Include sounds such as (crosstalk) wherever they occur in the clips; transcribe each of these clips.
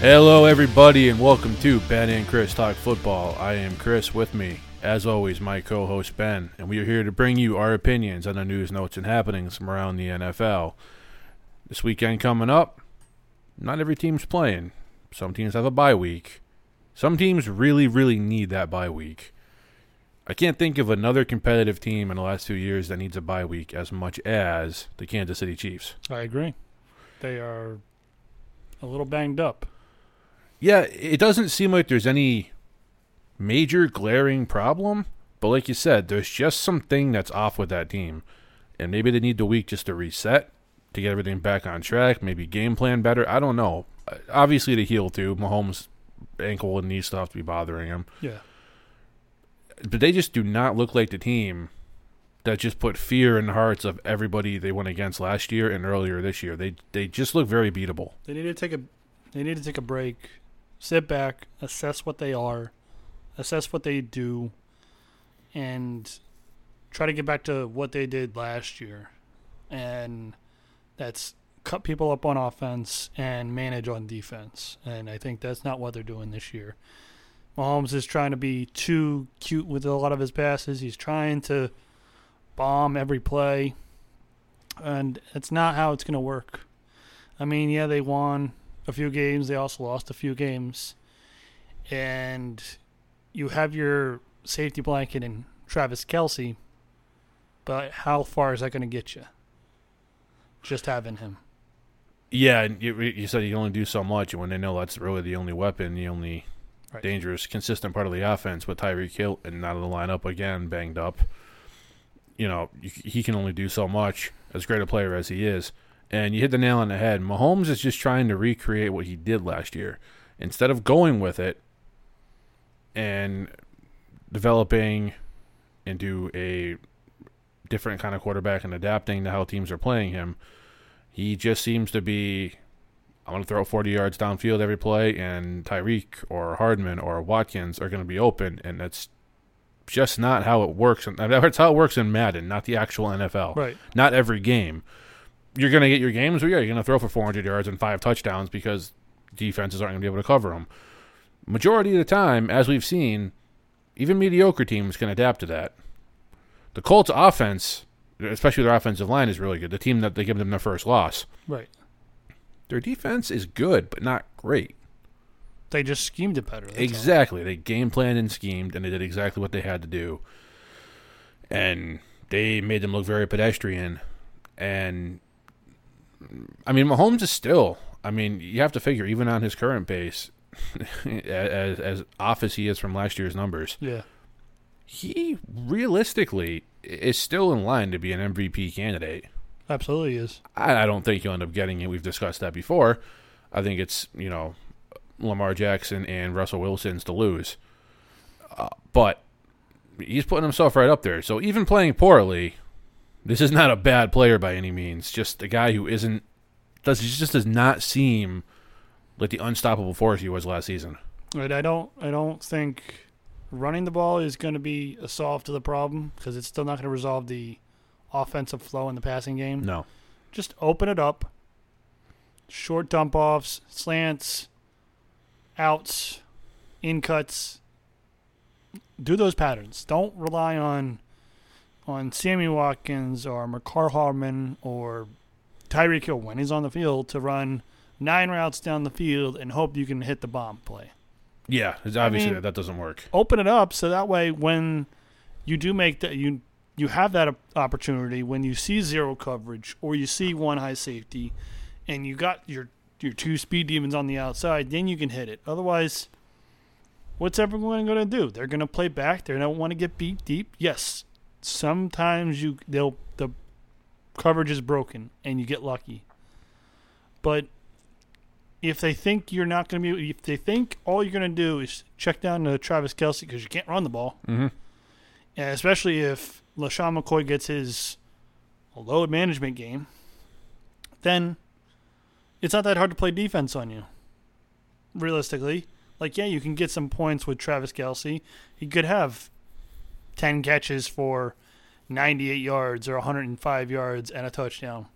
Hello, everybody, and welcome to Ben and Chris Talk Football. I am Chris with me, as always, my co host Ben, and we are here to bring you our opinions on the news, notes, and happenings from around the NFL. This weekend coming up, not every team's playing. Some teams have a bye week. Some teams really, really need that bye week. I can't think of another competitive team in the last two years that needs a bye week as much as the Kansas City Chiefs. I agree. They are a little banged up. Yeah, it doesn't seem like there's any major glaring problem, but like you said, there's just something that's off with that team. And maybe they need the week just to reset, to get everything back on track, maybe game plan better. I don't know. Obviously, to heal too. Mahomes' ankle and knee have to be bothering him. Yeah. But they just do not look like the team that just put fear in the hearts of everybody they went against last year and earlier this year. They they just look very beatable. They need to take a they need to take a break, sit back, assess what they are, assess what they do, and try to get back to what they did last year. And that's cut people up on offense and manage on defense. And I think that's not what they're doing this year. Mahomes is trying to be too cute with a lot of his passes. He's trying to bomb every play. And it's not how it's going to work. I mean, yeah, they won a few games. They also lost a few games. And you have your safety blanket in Travis Kelce, but how far is that going to get you? Just having him. Yeah, and you, you said you only do so much, and when they know that's really the only weapon, the only Right. dangerous, consistent part of the offense, with Tyreek Hill and not in the lineup again, banged up, you know, you, he can only do so much, as great a player as he is. And you hit the nail on the head. Mahomes is just trying to recreate what he did last year. Instead of going with it and developing into a different kind of quarterback and adapting to how teams are playing him, he just seems to be I'm going to throw 40 yards downfield every play, and Tyreek or Hardman or Watkins are going to be open, and that's just not how it works. That's how it works in Madden, not the actual NFL. Right. Not every game. You're going to get your games where yeah, you're going to throw for 400 yards and five touchdowns because defenses aren't going to be able to cover them. Majority of the time, as we've seen, even mediocre teams can adapt to that. The Colts' offense, especially their offensive line, is really good. The team that they give them their first loss. Right. Their defense is good, but not great. They just schemed it better. that's all. Exactly. They game planned and schemed, and they did exactly what they had to do. And they made them look very pedestrian. And I mean, Mahomes is still. I mean, you have to figure even on his current pace, as (laughs) as off as he is from last year's numbers, Yeah. he realistically is still in line to be an MVP candidate. Absolutely is. I, I don't think he'll end up getting it. We've discussed that before. I think it's you know Lamar Jackson and Russell Wilson's to lose, uh, but he's putting himself right up there. So even playing poorly, this is not a bad player by any means. Just a guy who isn't does he just does not seem like the unstoppable force he was last season. Right. I don't. I don't think running the ball is going to be a solve to the problem because it's still not going to resolve the offensive flow in the passing game. No, Just open it up. Short dump offs, slants, outs, in cuts. Do those patterns. Don't rely on on Sammy Watkins or Mecole Hardman or Tyreek Hill when he's on the field to run nine routes down the field and hope you can hit the bomb play. yeah, it's obviously mean- that, that doesn't work. Open it up so that way when you do make that you you have that opportunity when you see zero coverage or you see one high safety and you got your your two speed demons on the outside, then you can hit it. Otherwise, what's everyone going to do? They're going to play back. They don't want to get beat deep. Yes, sometimes you they'll the coverage is broken and you get lucky. But if they think you're not going to be, if they think all you're going to do is check down to Travis Kelce because you can't run the ball, Mhm. and especially if LeSean McCoy gets his load management game, then it's not that hard to play defense on you. Realistically, like yeah, you can get some points with Travis Kelce. He could have ten catches for 98 yards or 105 yards and a touchdown,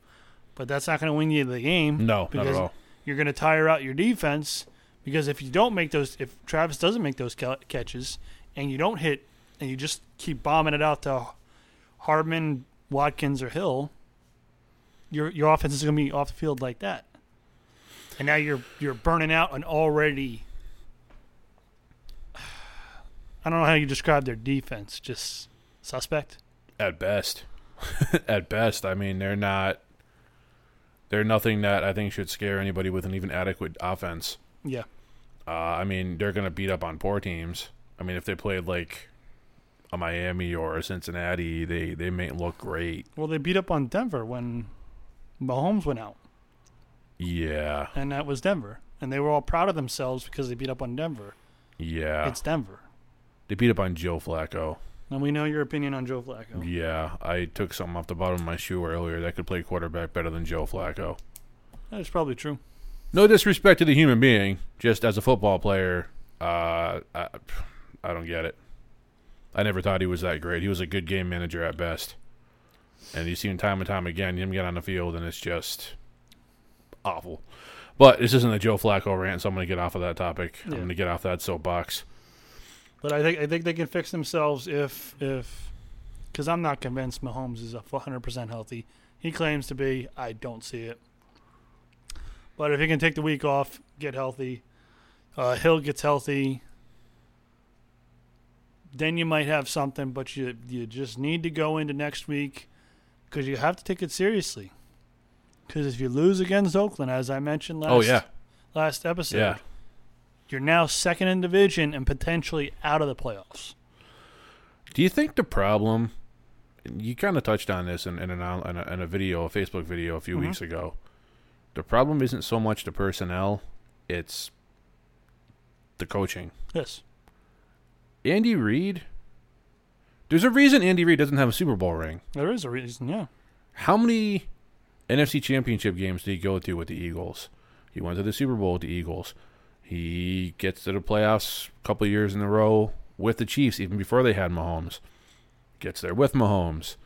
but that's not going to win you the game No, not at Because- all. you're going to tire out your defense Because if you don't make those, if Travis doesn't make those catches, and you don't hit, and you just keep bombing it out to Hardman, Watkins, or Hill, your your offense is going to be off the field like that. And now you're you're burning out an already. I don't know how you describe their defense. Just suspect. At best, (laughs) at best, I mean they're not. They're nothing that I think should scare anybody with an even adequate offense. Yeah. Uh, I mean, they're going to beat up on poor teams. I mean, if they played like a Miami or a Cincinnati, they they may look great. Well, they beat up on Denver when Mahomes went out, Yeah, and that was Denver, and they were all proud of themselves because they beat up on Denver. yeah. It's Denver, they beat up on Joe Flacco. and we know your opinion on Joe Flacco. Yeah, I took something off the bottom of my shoe earlier that could play quarterback better than Joe Flacco. That's probably true. No disrespect to the human being, just as a football player, uh, I, I don't get it. I never thought he was that great. He was a good game manager at best, and you see him time and time again him get on the field, and it's just awful. But this isn't a Joe Flacco rant, so I'm going to get off of that topic. I'm going to get off that soapbox. But I think I think they can fix themselves if if because I'm not convinced Mahomes is a 100 percent healthy. He claims to be. I don't see it. But if he can take the week off, get healthy, uh, Hill gets healthy, then you might have something. But you you just need to go into next week because you have to take it seriously. Because if you lose against Oakland, as I mentioned last oh yeah, last episode, yeah. You're now second in division and potentially out of the playoffs. Do you think the problem? You kind of touched on this in, in, an, in, a, in a video, a Facebook video a few Mhm. weeks ago. The problem isn't so much the personnel; it's the coaching. Yes. Andy Reid. There's a reason Andy Reid doesn't have a Super Bowl ring. There is a reason, yeah. How many NFC Championship games did he go to with the Eagles? He went to the Super Bowl with the Eagles. He gets to the playoffs a couple years in a row with the Chiefs, even before they had Mahomes. Gets there with Mahomes.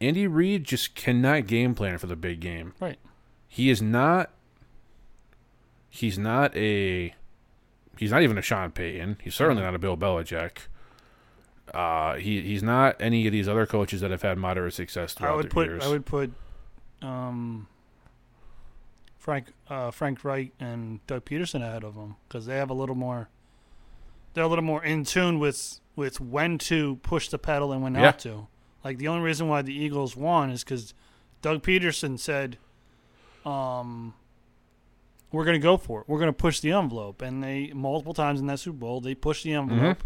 Andy Reid just cannot game plan for the big game. Right. He is not. He's not a. He's not even a Sean Payton. He's certainly not a Bill Belichick. Uh, he he's not any of these other coaches that have had moderate success throughout I would the put years. I would put um Frank uh, Frank Reich and Doug Pederson ahead of them because they have a little more they're a little more in tune with with when to push the pedal and when Yeah. not to. Like the only reason why the Eagles won is because Doug Pederson said, um, "We're going to go for it. We're going to push the envelope." And they multiple times in that Super Bowl they pushed the envelope.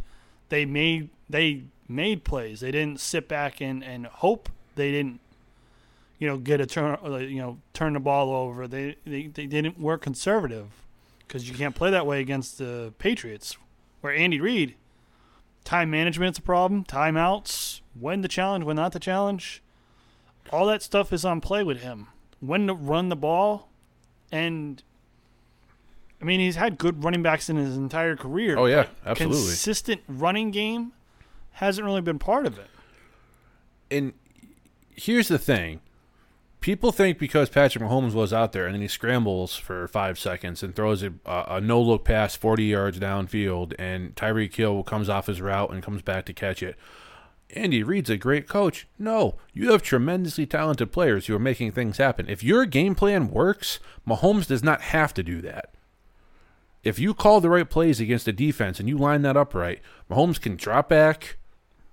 They made they made plays. They didn't sit back and and hope they didn't, you know, get a turn. Uh, you know, turn the ball over. They they, they didn't work conservative because you can't play that way against the Patriots. Where Andy Reid, time management's a problem. Timeouts, when to challenge, when not to challenge, all that stuff is on play with him. When to run the ball, and I mean he's had good running backs in his entire career. Oh, yeah, absolutely. Consistent running game hasn't really been part of it. and here's the thing. People think because Patrick Mahomes was out there and then he scrambles for five seconds and throws uh, a, a, a no look pass 40 yards downfield and Tyreek Hill comes off his route and comes back to catch it. Andy Reid's a great coach. No, you have tremendously talented players who are making things happen. If your game plan works, Mahomes does not have to do that. If you call the right plays against the defense and you line that up right, Mahomes can drop back,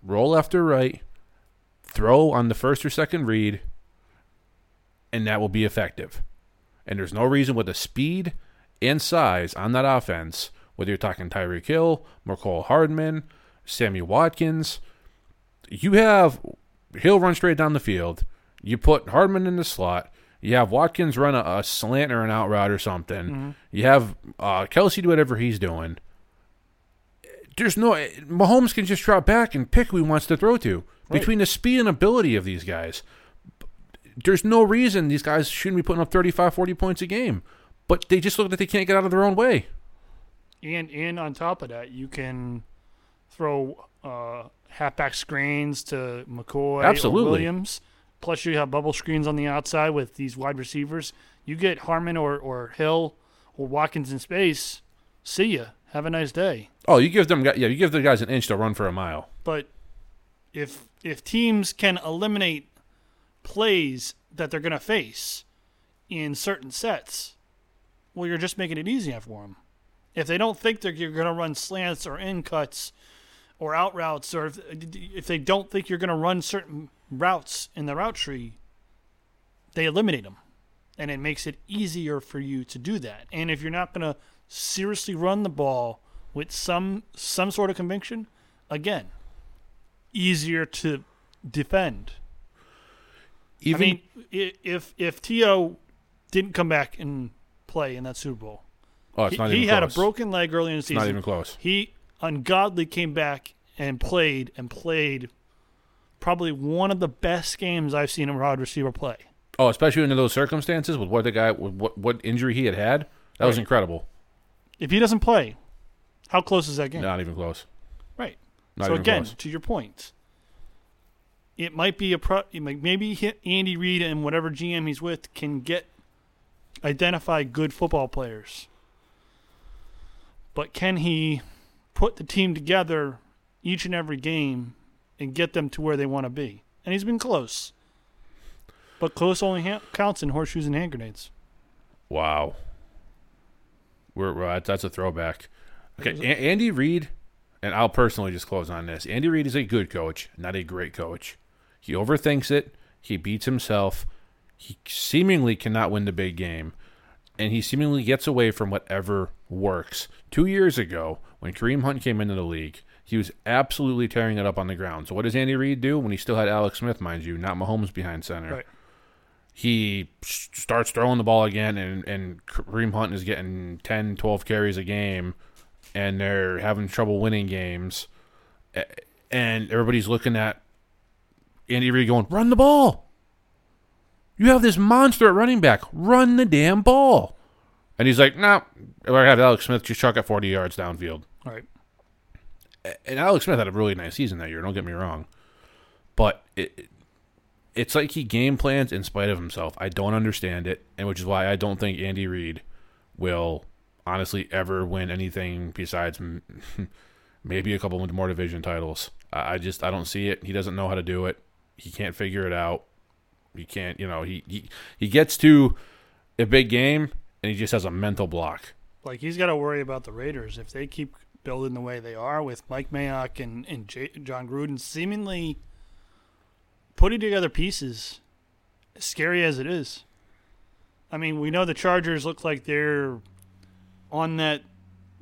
roll left or right, throw on the first or second read, and that will be effective. And there's no reason with the speed and size on that offense, whether you're talking Tyreek Hill, Mecole Hardman, Sammy Watkins, you have Hill run straight down the field. You put Hardman in the slot. You have Watkins run a, a slant or an out route or something. You have uh, Kelce do whatever he's doing. There's no Mahomes can just drop back and pick who he wants to throw to. Right. Between the speed and ability of these guys, there's no reason these guys shouldn't be putting up 35, 40 points a game. But they just look like they can't get out of their own way. And and on top of that, you can throw uh, halfback screens to McCoy Absolutely. Williams. Plus, you have bubble screens on the outside with these wide receivers. You get Hardman or, or Hill or Watkins in space. See ya. Have a nice day. Oh, you give them, yeah, you give the guys an inch to run for a mile. But if if teams can eliminate plays that they're going to face in certain sets, well, you're just making it easier for them. If they don't think that you're going to run slants or in cuts or out routes, or if, if they don't think you're going to run certain routes in the route tree, they eliminate them. And it makes it easier for you to do that. And if you're not going to seriously run the ball with some some sort of conviction, again, easier to defend. Even, I mean, if if To didn't come back and play in that Super Bowl, oh, it's he, not he even had close. a broken leg early in the season. not even close. He ungodly came back and played and played probably one of the best games I've seen a wide receiver play. Oh, especially under those circumstances with what the guy, what, what injury he had had. That was incredible. If he doesn't play, how close is that game? Not even close. Right. Not so again, close. to your point, it might be a pro. Maybe Andy Reid and whatever GM he's with can get identify good football players, but can he put the team together each and every game and get them to where they want to be? And he's been close, but close only ha- counts in horseshoes and hand grenades. Wow. We're, we're that's, that's a throwback. Okay, a- Andy Reid, and I'll personally just close on this. Andy Reid is a good coach, not a great coach. He overthinks it. He beats himself. He seemingly cannot win the big game, and he seemingly gets away from whatever works. Two years ago, when Kareem Hunt came into the league, he was absolutely tearing it up on the ground. So what does Andy Reid do when he still had Alex Smith, mind you, not Mahomes behind center? Right. he starts throwing the ball again, and, and Kareem Hunt is getting 10, 12 carries a game, and they're having trouble winning games. And everybody's looking at Andy Reid going, run the ball. You have this monster at running back. Run the damn ball. And he's like, no, nah, I have Alex Smith just chuck it 40 yards downfield All right. and Alex Smith had a really nice season that year. Don't get me wrong, but it, it's like he game plans in spite of himself. I don't understand it, and which is why I don't think Andy Reid will honestly ever win anything besides (laughs) maybe a couple more division titles. I, I just I don't see it. He doesn't know how to do it. He can't figure it out. He can't. You know he he, he gets to a big game and he just has a mental block. Like he's got to worry about the Raiders if they keep building the way they are with Mike Mayock and and J- Jon Gruden seemingly putting together pieces, as scary as it is. I mean, we know the Chargers look like they're on that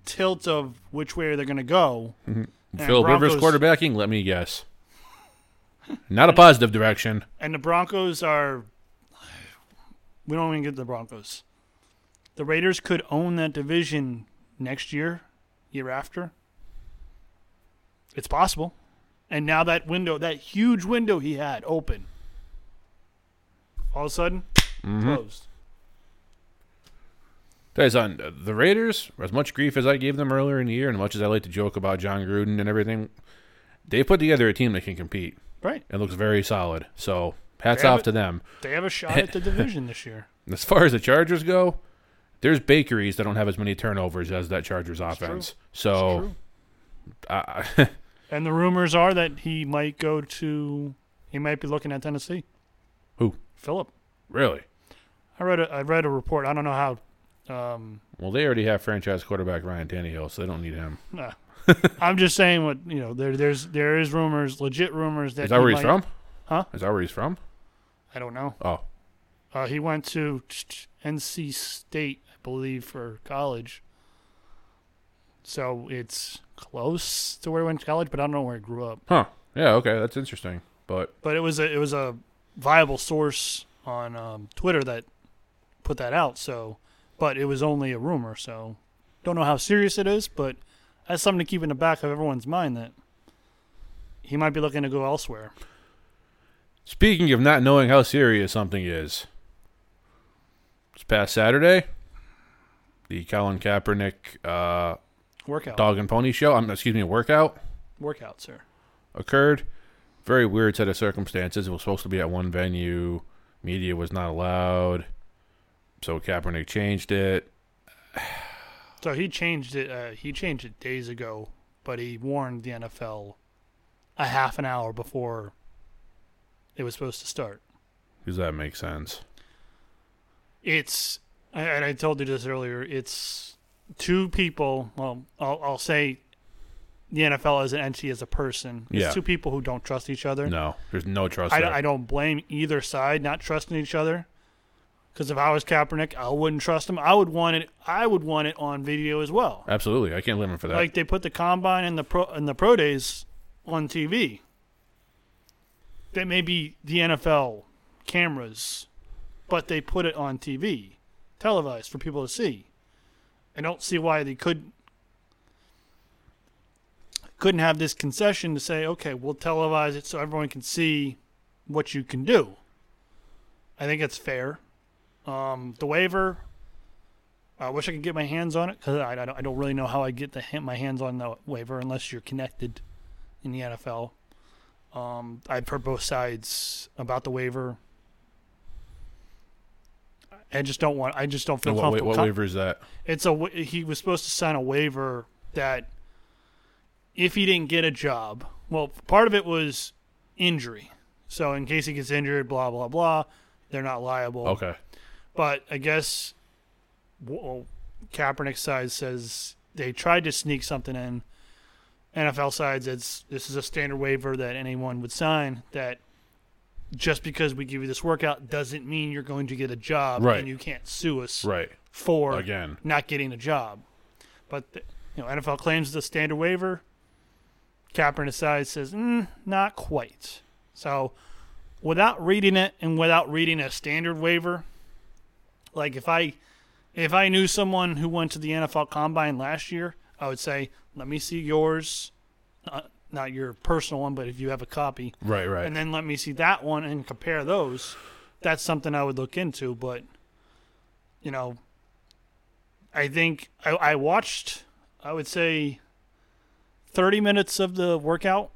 tilt of which way they're going to go. Mm-hmm. And Phil Rivers quarterbacking. Let me guess. Not a positive direction. And the Broncos are. We don't even get the Broncos. The Raiders could own that division next year, year after. It's possible. And now that window, that huge window he had open, all of a sudden, mm-hmm. closed. Guys, on the Raiders, as much grief as I gave them earlier in the year, and much as I like to joke about Jon Gruden and everything, they put together a team that can compete. Right. It looks very solid. So hats off it- to them. They have a shot at the (laughs) division this year. As far as the Chargers go, there's bakeries that don't have as many turnovers as that Chargers offense. So, true. I, (laughs) And the rumors are that he might go to, he might be looking at Tennessee. Who? Philip. really? I read a, I read a report. I don't know how. Um, Well, they already have franchise quarterback Ryan Tannehill, so they don't need him. Nah. (laughs) I'm just saying what you know. There, there's there is rumors, legit rumors that Is that where he's might- from? Huh? Is that where he's from? I don't know. Oh, Uh, he went to NC State, I believe, for college. So it's close to where he went to college, but I don't know where he grew up. huh. Yeah, okay, that's interesting. But But it was a it was a viable source on um, Twitter that put that out. So, but it was only a rumor. So, don't know how serious it is, but that's something to keep in the back of everyone's mind that he might be looking to go elsewhere. Speaking of not knowing how serious something is, this past Saturday, the Colin Kaepernick uh, Workout, dog and pony show, um, excuse me, workout workout, sir. occurred. Very weird set of circumstances. It was supposed to be at one venue. Media was not allowed. So Kaepernick changed it. So he changed it. Uh, he changed it days ago, but he warned the NFL a half an hour before it was supposed to start. Does that make sense? It's and I told you this earlier. It's two people. Well, I'll, I'll say the NFL as an entity as a person. It's Yeah. two people who don't trust each other. No, there's no trust I. I don't blame either side not trusting each other. Because if I was Kaepernick, I wouldn't trust him. I would want it. I would want it on video as well. Absolutely, I can't blame him for that. Like they put the combine and the pro and the pro days on TV. That may be the NFL cameras, but they put it on TV, televised for people to see. I don't see why they could couldn't have this concession to say, okay, we'll televise it so everyone can see what you can do. I think it's fair. Um, the waiver, I wish I could get my hands on it because I, I, don't, I don't really know how I get the, my hands on the waiver unless you're connected in the NFL. Um, I've heard both sides about the waiver. I just don't want. I just don't feel what, comfortable. what waiver is that? it's a he was supposed to sign a waiver that if he didn't get a job, well, part of it was injury. So in case he gets injured, blah blah blah, they're not liable. Okay, But I guess well, Kaepernick's side says they tried to sneak something in. NFL side says this is a standard waiver that anyone would sign. That just because we give you this workout doesn't mean you're going to get a job Right. and you can't sue us right. for Again, not getting a job. But the, you know, NFL claims the standard waiver. Kaepernick side says mm, not quite. So, without reading it and without reading a standard waiver, like if I if I knew someone who went to the NFL Combine last year, I would say, "Let me see yours, not, not your personal one, but if you have a copy, right, right. and then let me see that one and compare those. That's something I would look into. But you know, I think I, I watched. I would say thirty minutes of the workout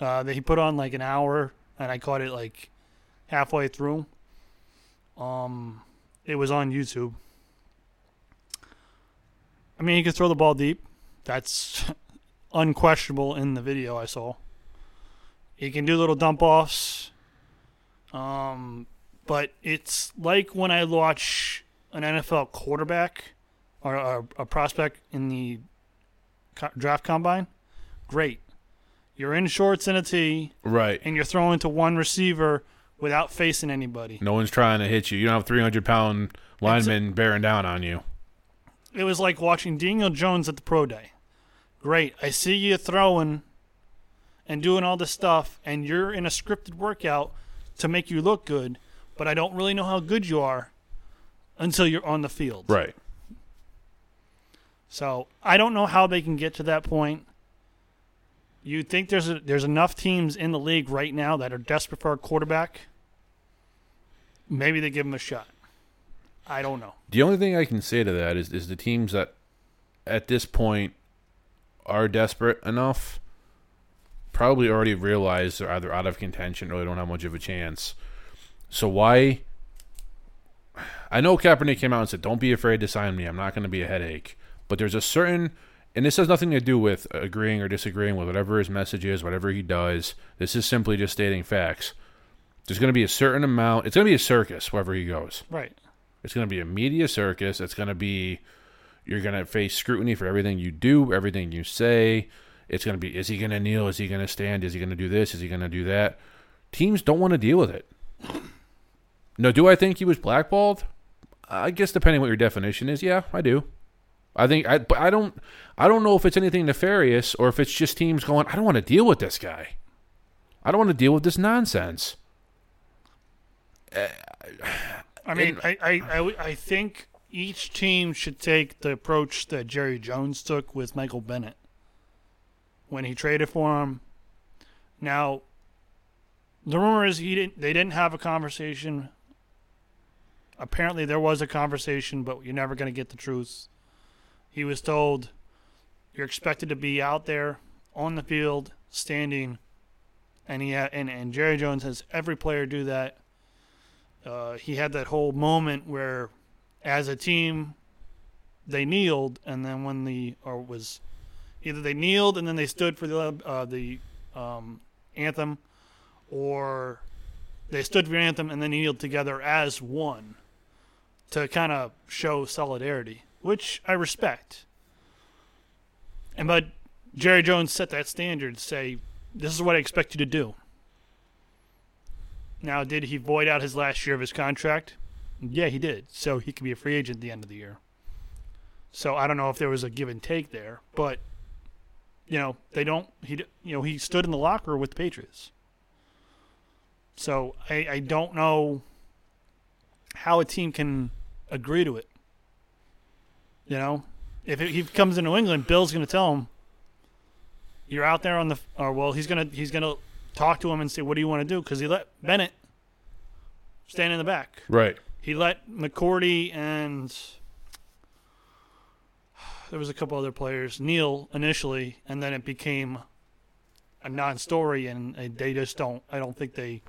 uh, that he put on like an hour, and I caught it like halfway through. Um, it was on YouTube. I mean, he could throw the ball deep. That's (laughs) unquestionable in the video I saw. He can do little dump offs. Um, but it's like when I watch an NFL quarterback or a, a prospect in the co- draft combine. Great. You're in shorts and a tee, right. and you're throwing to one receiver without facing anybody. No one's trying to hit you. You don't have 300 pound linemen bearing down on you. It was like watching Daniel Jones at the pro day. Great. I see you throwing and doing all this stuff, and you're in a scripted workout to make you look good, but I don't really know how good you are until you're on the field. Right. So I don't know how they can get to that point. You think there's a, there's enough teams in the league right now that are desperate for a quarterback? Maybe they give him a shot. I don't know. The only thing I can say to that is, is the teams that at this point are desperate enough probably already realize they're either out of contention or they don't have much of a chance. So why? I know Kaepernick came out and said, "Don't be afraid to sign me. I'm not going to be a headache." But there's a certain, and this has nothing to do with agreeing or disagreeing with whatever his message is, whatever he does. This is simply just stating facts. There's going to be a certain amount. It's going to be a circus wherever he goes. Right. It's going to be a media circus. It's going to be you're going to face scrutiny for everything you do, everything you say. It's going to be is he going to kneel? Is he going to stand? Is he going to do this? Is he going to do that? Teams don't want to deal with it. No, do I think he was blackballed? I guess depending what your definition is, yeah, I do. I think I but I don't I don't know if it's anything nefarious or if it's just teams going, I don't want to deal with this guy. I don't want to deal with this nonsense. I uh, mean, I I I think each team should take the approach that Jerry Jones took with Michael Bennett when he traded for him. Now, the rumor is he didn't. They didn't have a conversation. Apparently, there was a conversation, but you're never going to get the truth. He was told, "You're expected to be out there on the field, standing," and he ha- and and Jerry Jones has every player do that uh, he had that whole moment where, as a team, they kneeled, and then when the or was either they kneeled and then they stood for the uh, the um, anthem, or they stood for the anthem and then kneeled together as one to kind of show solidarity, which I respect. And but Jerry Jones set that standard, say this is what I expect you to do. Now, did he void out his last year of his contract? Yeah, he did. So he could be a free agent at the end of the year. So I don't know if there was a give and take there, but you know they don't. He you know he stood in the locker with the Patriots. So I, I don't know how a team can agree to it. You know, if it, he comes to New England, Bill's going to tell him, "You're out there on the," or well, he's gonna he's gonna talk to him and say, "What do you want to do?" Because he let Bennett stand in the back. Right. He let McCourty and there was a couple other players kneel initially, and then it became a non-story, and they just don't. I don't think they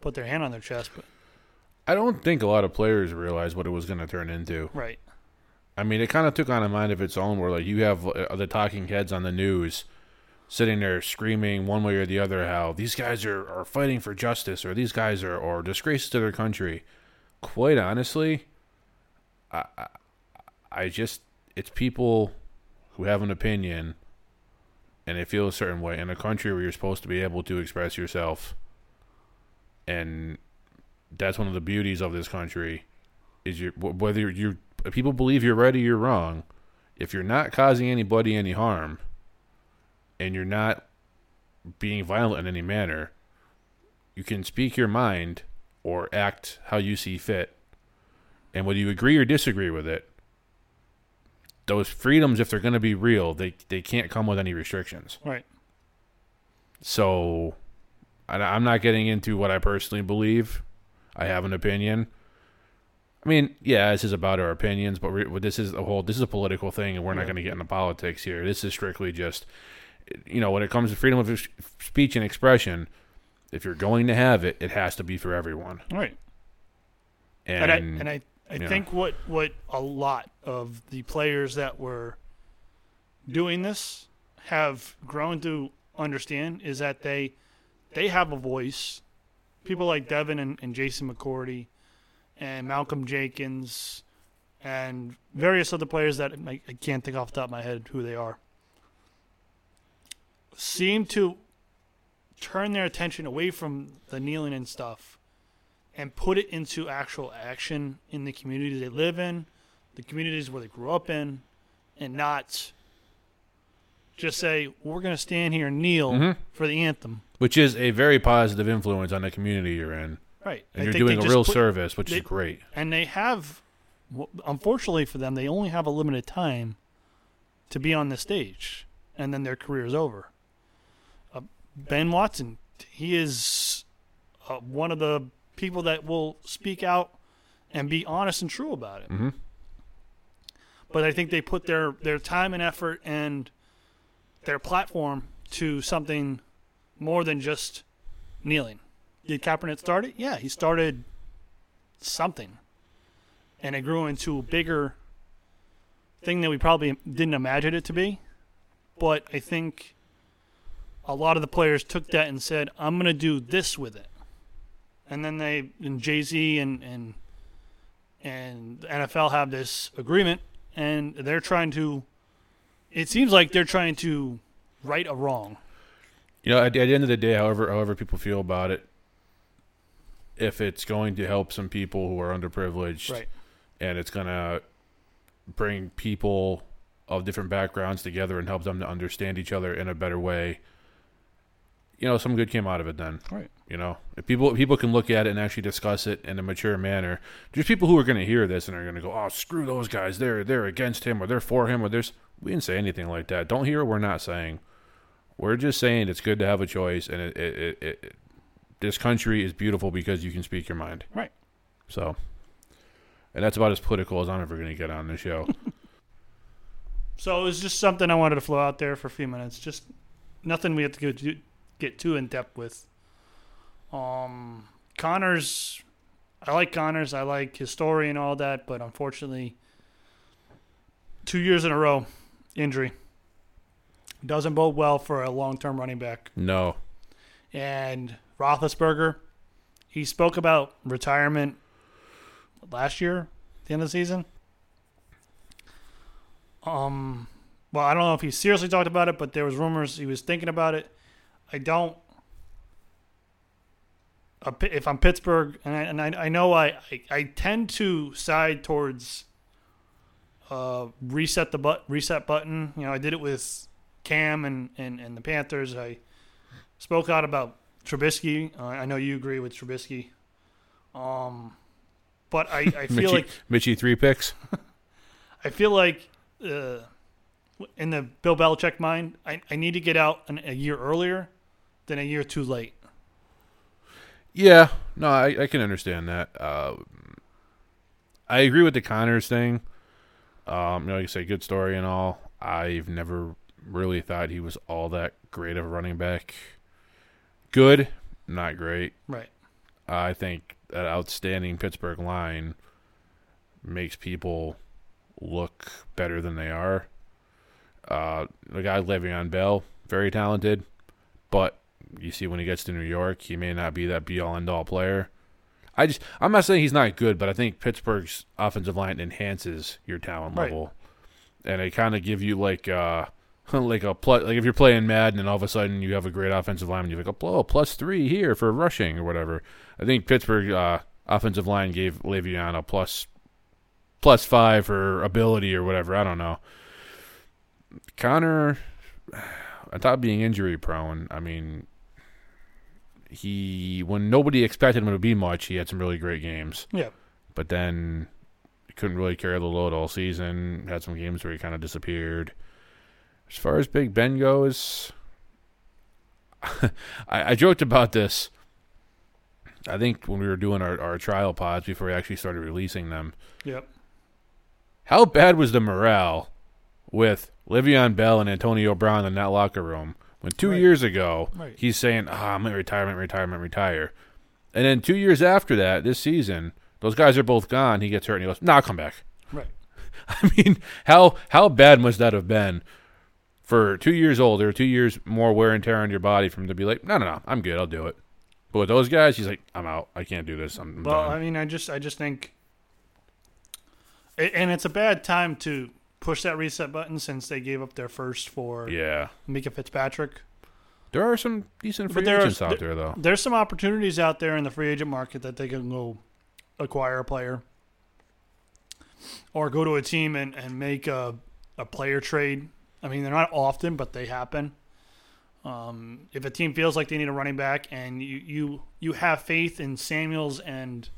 put their hand on their chest, but I don't think a lot of players realized what it was going to turn into. right, I mean, it kind of took on a mind of its own where, like, you have uh, the talking heads on the news sitting there screaming one way or the other how these guys are, are fighting for justice or these guys are or disgraces to their country. Quite honestly, I, I, I just, it's people who have an opinion and they feel a certain way in a country where you're supposed to be able to express yourself. And that's one of the beauties of this country is you whether you're people believe you're right or you're wrong. If you're not causing anybody any harm, and you're not being violent in any manner, you can speak your mind or act how you see fit. And whether you agree or disagree with it, those freedoms, if they're going to be real, they they can't come with any restrictions. right, So, I, I'm not getting into what I personally believe. I have an opinion. I mean, yeah, this is about our opinions, but we this is a whole. This is a political thing, and we're not going to get into politics here. This is strictly just, you know, when it comes to freedom of speech and expression. If you're going to have it, it has to be for everyone. right. And, And, I and I, I yeah. think what what a lot of the players that were doing this have grown to understand is that they they have a voice. People like Devin and, and Jason McCourty and Malcolm Jenkins and various other players that I, I can't think off the top of my head who they are seem to turn their attention away from the kneeling and stuff and put it into actual action in the communities they live in, the communities where they grew up in, and not just say, we're going to stand here and kneel Mhm. for the anthem. which is a very positive influence on the community you're in, Right. and I you're doing a real put- service, which they- is great. And they have, unfortunately for them, they only have a limited time to be on the stage, and then their career is over. Ben Watson, he is uh, one of the people that will speak out and be honest and true about it. Mhm. But I think they put their, their time and effort and their platform to something more than just kneeling. Did Kaepernick start it? Yeah, he started something. And it grew into a bigger thing that we probably didn't imagine it to be. But I think a lot of the players took that and said, I'm going to do this with it. And then they, and Jay Z and, and, and the NFL have this agreement, and they're trying to, it seems like they're trying to right a wrong. You know, at, at the end of the day, however, however people feel about it, if it's going to help some people who are underprivileged, Right. and it's gonna bring people of different backgrounds together and help them to understand each other in a better way, you know, some good came out of it. Then, Right. you know, if people people can look at it and actually discuss it in a mature manner. There's people who are going to hear this and are going to go, "Oh, screw those guys! They're they're against him or they're for him or there's." We didn't say anything like that. Don't hear what we're not saying. We're just saying it's good to have a choice, and it, it, it, it this country is beautiful because you can speak your mind. Right. So, and that's about as political as I'm ever going to get on the show. (laughs) So it was just something I wanted to flow out there for a few minutes. Just nothing we have to go to, get too in depth with. Um, Connors, I like Connors. I like his story and all that, but unfortunately, two years in a row injury doesn't bode well for a long-term running back. No. And Roethlisberger, he spoke about retirement last year, at the end of the season. Um, well, I don't know if he seriously talked about it, but there was rumors he was thinking about it. I don't. If I'm Pittsburgh, and I, and I, I know I, I, I tend to side towards uh, reset the but reset button. You know, I did it with Cam and, and, and the Panthers. I spoke out about Trubisky. Uh, I know you agree with Trubisky. Um, but I, I (laughs) feel Mitchie, like Mitchie three picks. (laughs) I feel like uh, in the Bill Belichick mind, I, I need to get out an, a year earlier than a year too late. Yeah, no, I, I can understand that. Uh, I agree with the Connors thing. Um, you know, like you say, good story and all. I've never really thought he was all that great of a running back. Good, not great. Right. I think that outstanding Pittsburgh line makes people look better than they are. Uh, the guy Le'Veon Bell, very talented, but you see when he gets to New York, he may not be that be all end all player. I just I'm not saying he's not good, but I think Pittsburgh's offensive line enhances your talent Right. level, and they kind of give you like uh (laughs) like a plus like if you're playing Madden and all of a sudden you have a great offensive line, and you have like a oh, plus three here for rushing or whatever. I think Pittsburgh uh, offensive line gave Le'Veon a plus plus five for ability or whatever. I don't know. Conner, on top of being injury prone, I mean, he when nobody expected him to be much, he had some really great games. Yeah. But then couldn't really carry the load all season. Had some games where he kind of disappeared. As far as Big Ben goes, (laughs) I, I joked about this. I think when we were doing our, our trial pods before we actually started releasing them, Yep. how bad was the morale with Le'Veon Bell and Antonio Brown in that locker room when two Right. years ago Right. he's saying, "Ah, I'm gonna retire, I'm gonna retire, retire," and then two years after that, this season, those guys are both gone. He gets hurt and he goes, "Nah, I'll come back." Right. (laughs) I mean, how how bad must that have been for two years older, two years more wear and tear on your body, from him to be like, "No, no, no, I'm good, I'll do it." But with those guys, he's like, "I'm out. I can't do this. I'm, I'm Well, done." I mean, I just, I just think, and it's a bad time to push that reset button since they gave up their first for yeah, Minkah Fitzpatrick. there are some decent free there are- agents out there, though. There's some opportunities out there in the free agent market that they can go acquire a player or go to a team and, and make a, a player trade. I mean, they're not often, but they happen. Um, if a team feels like they need a running back and you, you, you have faith in Samuels and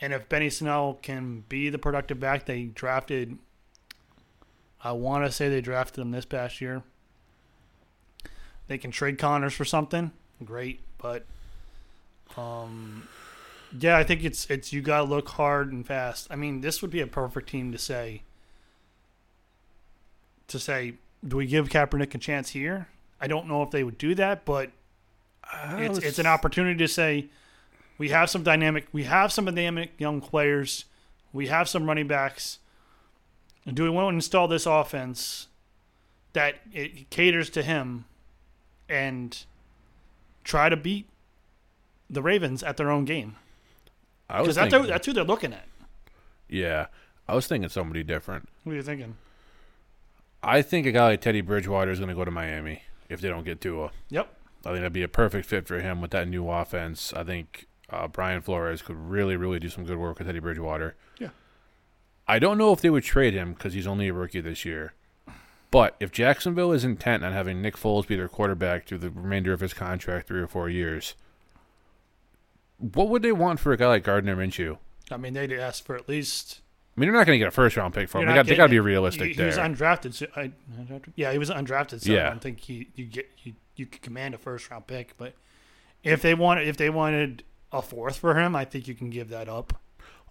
and if Benny Snell can be the productive back they drafted, I want to say they drafted him this past year. They can trade Connors for something, great. But, um, yeah, I think it's it's you got to look hard and fast. I mean, this would be a perfect team to say. To say, do we give Kaepernick a chance here? I don't know if they would do that, but it's it's an opportunity to say we have some dynamic we have some dynamic young players we have some running backs do we want to install this offense that it caters to him and try to beat the Ravens at their own game because that's, who- that's who they're looking at yeah, I was thinking somebody different. what are you thinking I think a guy like Teddy Bridgewater is going to go to Miami if they don't get Tua. yep I think that'd be a perfect fit for him with that new offense. I think uh, Brian Flores could really, really do some good work with Teddy Bridgewater. Yeah. I don't know if they would trade him because he's only a rookie this year. But if Jacksonville is intent on having Nick Foles be their quarterback through the remainder of his contract, three or four years, what would they want for a guy like Gardner Minshew? I mean they'd ask for at least I mean, they're not going to get a first round pick for him. They got, they got to be realistic he, he there. was undrafted so I, undrafted? yeah he was undrafted so Yeah. I don't think he you get you, you could command a first round pick but if they wanted if they wanted a fourth for him I think you can give that up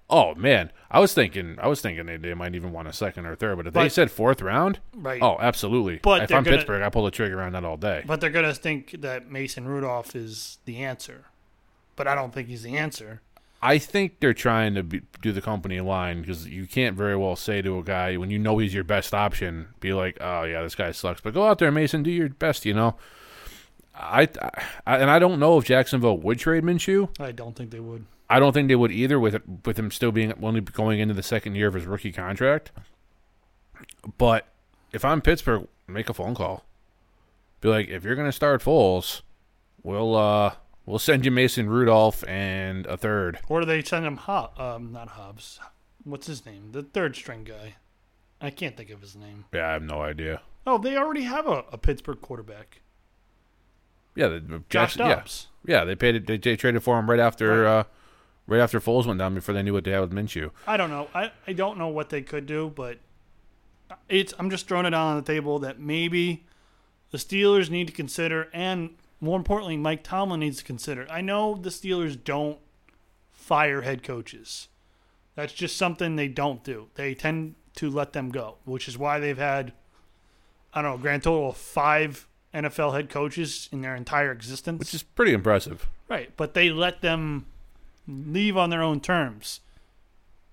oh man, I was thinking, I was thinking they, they might even want a second or third. But if they said fourth round, right oh, absolutely. But if they're I'm gonna- Pittsburgh, I pull the trigger on that all day. But they're gonna think that Mason Rudolph is the answer. But I don't think he's the answer. I think they're trying to be, do the company line because you can't very well say to a guy when you know he's your best option, be like, "Oh yeah, this guy sucks," but go out there, Mason, do your best, you know. I, I and I don't know if Jacksonville would trade Minshew. I don't think they would. I don't think they would either with it, with him still being only going into the second year of his rookie contract. But if I'm Pittsburgh, make a phone call. Be like, if you're going to start Foles, we'll uh we'll send you Mason Rudolph and a third. Or do they send him Hob? Um, not Hobbs. What's his name? The third string guy. I can't think of his name. Yeah, I have no idea. Oh, they already have a, a Pittsburgh quarterback. Yeah, the, Josh Jackson, yeah, Dobbs. yeah. They paid it. They, they traded for him right after uh, right after Foles went down before they knew what they had with Minshew. I don't know. I, I don't know what they could do, but it's I'm just throwing it out on the table that maybe the Steelers need to consider, and more importantly, Mike Tomlin needs to consider. I know the Steelers don't fire head coaches. That's just something they don't do. They tend to let them go, which is why they've had I don't know, grand total of five NFL head coaches in their entire existence. which is pretty impressive. Right, but they let them leave on their own terms.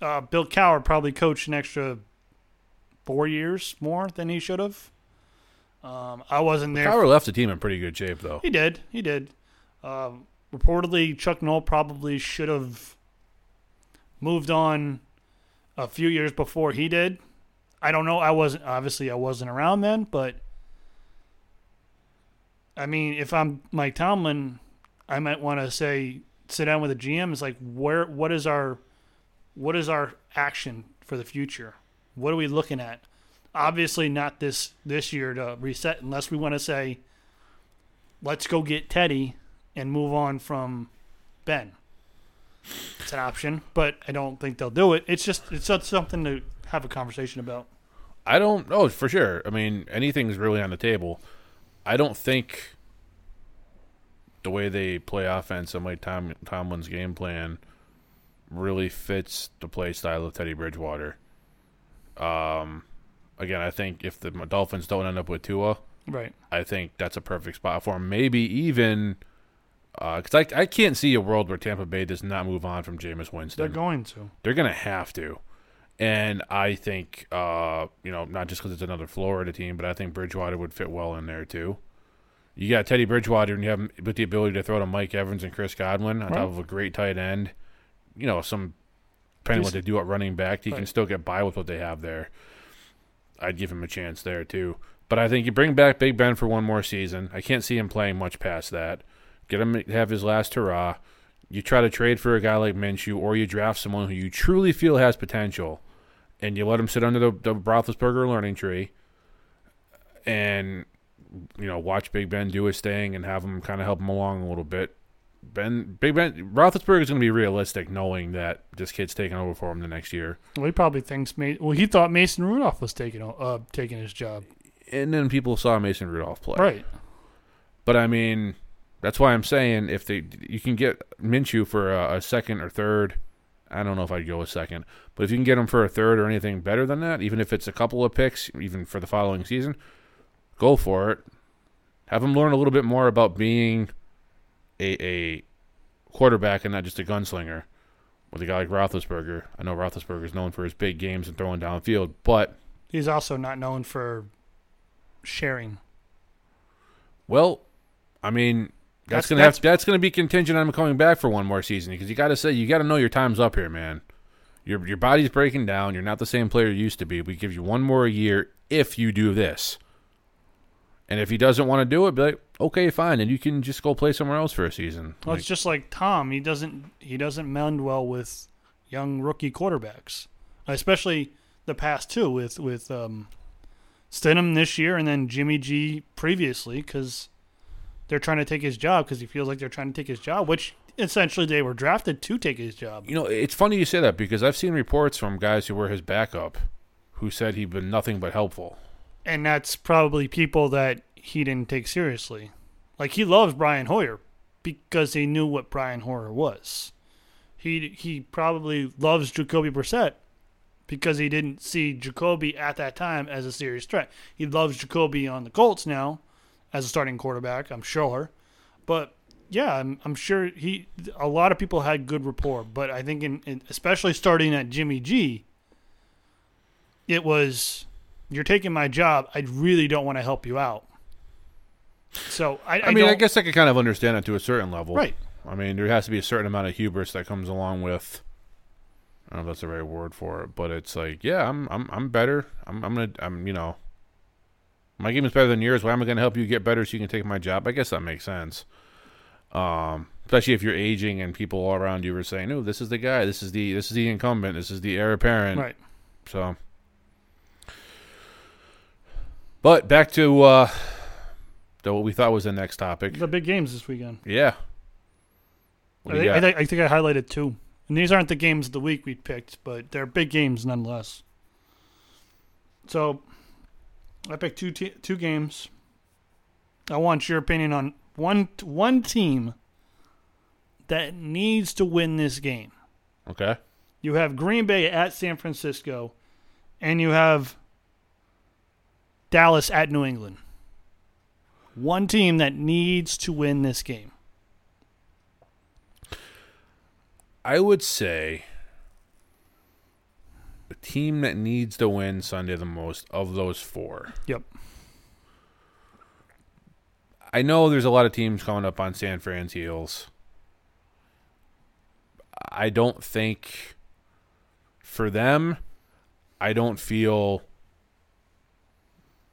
Uh, Bill Cowher probably coached an extra four years more than he should have. Um, I wasn't there. Cowher left the team in pretty good shape, though. He did. He did. Um, reportedly, Chuck Noll probably should have moved on a few years before he did. I don't know. I wasn't obviously I wasn't around then, but I mean, if I'm Mike Tomlin, I might want to say sit down with the GM. It's like where what is our what is our action for the future? What are we looking at? Obviously, not this this year to reset unless we want to say let's go get Teddy and move on from Ben. It's an option, but I don't think they'll do it. It's just it's just something to have a conversation about. I don't know for sure. I mean, anything's really on the table. I don't think the way they play offense and Mike Tom, Tomlin's game plan really fits the play style of Teddy Bridgewater. Um, again, I think if the Dolphins don't end up with Tua, Right. I think that's a perfect spot for him. Maybe even because I I can't see a world where Tampa Bay does not move on from Jameis Winston. They're going to. They're gonna have to. And I think, uh, you know, not just because it's another Florida team, but I think Bridgewater would fit well in there too. You got Teddy Bridgewater, and you have with the ability to throw to Mike Evans and Chris Godwin on Right. top of a great tight end. You know, some depending on what they do at running back, he can still get by with what they have there. I'd give him a chance there too. But I think you bring back Big Ben for one more season. I can't see him playing much past that. Get him to have his last hurrah. You try to trade for a guy like Minshew, or you draft someone who you truly feel has potential, and you let him sit under the, the Roethlisberger learning tree, and you know watch Big Ben do his thing and have him kind of help him along a little bit. Ben, Big Ben, Roethlisberger is going to be realistic, knowing that this kid's taking over for him the next year. Well, he probably thinks. Well, he thought Mason Rudolph was taking uh taking his job. And then people saw Mason Rudolph play. Right. But I mean, that's why I'm saying if they you can get Minshew for a, a second or third. I don't know if I'd go a second, but if you can get him for a third or anything better than that, even if it's a couple of picks, even for the following season, go for it. Have him learn a little bit more about being a a quarterback and not just a gunslinger. With a guy like Roethlisberger, I know Roethlisberger is known for his big games and throwing downfield, but He's also not known for sharing. Well, I mean, that's, That's- gonna that's- have that's gonna be contingent on him coming back for one more season because you got to say you got to know your time's up here, man. Your your body's breaking down. You're not the same player you used to be. We give you one more year if you do this. And if he doesn't want to do it, be like, okay, fine, and you can just go play somewhere else for a season. Well, Like, it's just like Tom. He doesn't he doesn't mend well with young rookie quarterbacks, especially the past two with with um, Stidham this year and then Jimmy G previously because they're trying to take his job because he feels like they're trying to take his job, which essentially they were drafted to take his job. you know, it's funny you say that because I've seen reports from guys who were his backup, who said he'd been nothing but helpful. And that's probably people that he didn't take seriously. Like he loves Brian Hoyer because he knew what Brian Hoyer was. He he probably loves Jacoby Brissett because he didn't see Jacoby at that time as a serious threat. He loves Jacoby on the Colts now as a starting quarterback, I'm sure. But yeah, I'm, I'm sure he. A lot of people had good rapport, but I think in, in especially starting at Jimmy G, it was you're taking my job. I really don't want to help you out. So I, I, I mean, I guess I could kind of understand it to a certain level. right. I mean, there has to be a certain amount of hubris that comes along with. I don't know if that's the right word for it, but it's like, yeah, I'm, I'm, I'm better. I'm, I'm gonna, I'm, you know, my game is better than yours. Why am I gonna help you get better so you can take my job? I guess that makes sense. Um, especially if you're aging and people all around you are saying, "No, this is the guy. This is the, this is the incumbent. This is the heir apparent." Right. So, but back to uh, the, what we thought was the next topic. The big games this weekend. Yeah. I think, I, think, I think I highlighted two. And these aren't the games of the week we picked, but they're big games nonetheless. So I picked two te- two games. I want your opinion on one one team that needs to win this game. Okay. You have Green Bay at San Francisco, and you have Dallas at New England. One team that needs to win this game. I would say the team that needs to win Sunday the most of those four. Yep. I know there's a lot of teams coming up on San Fran's heels. I don't think for them, I don't feel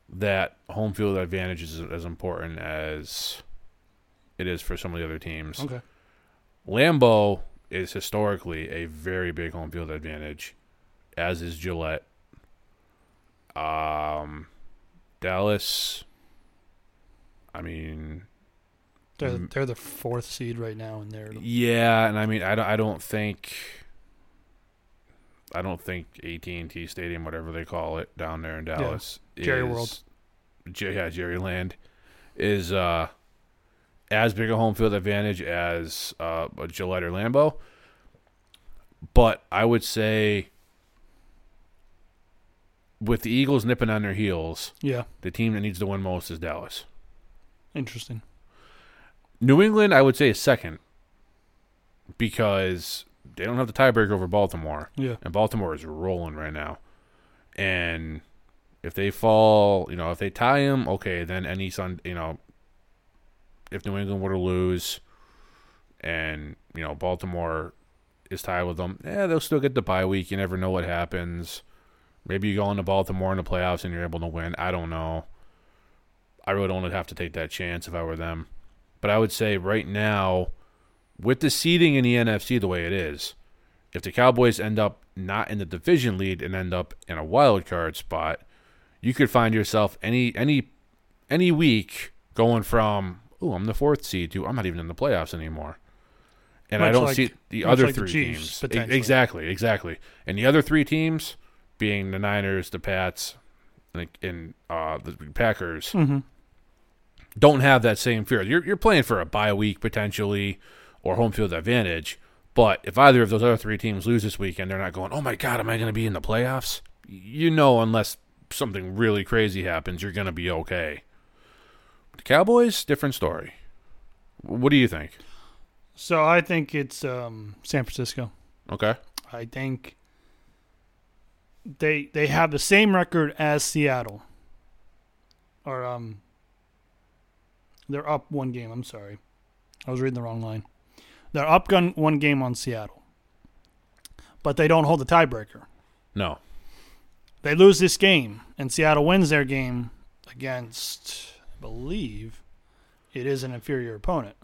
that home field advantage is as important as it is for some of the other teams. Okay. Lambeau is historically a very big home field advantage, as is Gillette. Um, Dallas. I mean, They're they're the fourth seed right now, and they're yeah, and I mean, I don't, I don't think, I don't think AT and T Stadium, whatever they call it down there in Dallas, Jerry is- World. J- yeah, Jerry Land is uh, as big a home field advantage as uh, a Gillette or Lambeau. But I would say, with the Eagles nipping on their heels, yeah, the team that needs to win most is Dallas. interesting. New England, I would say, is second because they don't have the tiebreaker over Baltimore, Yeah, and Baltimore is rolling right now. And if they fall, you know, if they tie them, okay, then any Sun, you know, if New England were to lose, and you know Baltimore is tied with them, yeah, they'll still get the bye week. You never know what happens. Maybe you go into Baltimore in the playoffs and you're able to win. I don't know. I really don't have to take that chance if I were them. But I would say right now, with the seeding in the NFC the way it is, if the Cowboys end up not in the division lead and end up in a wild card spot, you could find yourself any any any week going from oh I'm the fourth seed to I'm not even in the playoffs anymore. And I don't like- see the other like the three Chiefs, teams. Exactly, exactly. And the other three teams being the Niners, the Pats, and, and uh, the Packers mm-hmm. don't have that same fear. You're you're playing for a bye week potentially or home field advantage. But if either of those other three teams lose this weekend, they're not going, "Oh my God, am I going to be in the playoffs?" You know, unless something really crazy happens, you're going to be okay. The Cowboys, different story. What do you think? So I think it's um, San Francisco. Okay, I think they they have the same record as Seattle. Or um they're up one game, I'm sorry. I was reading the wrong line. They're up gun one game on Seattle. But they don't hold the tiebreaker. no, They lose this game and Seattle wins their game against I believe it is an inferior opponent.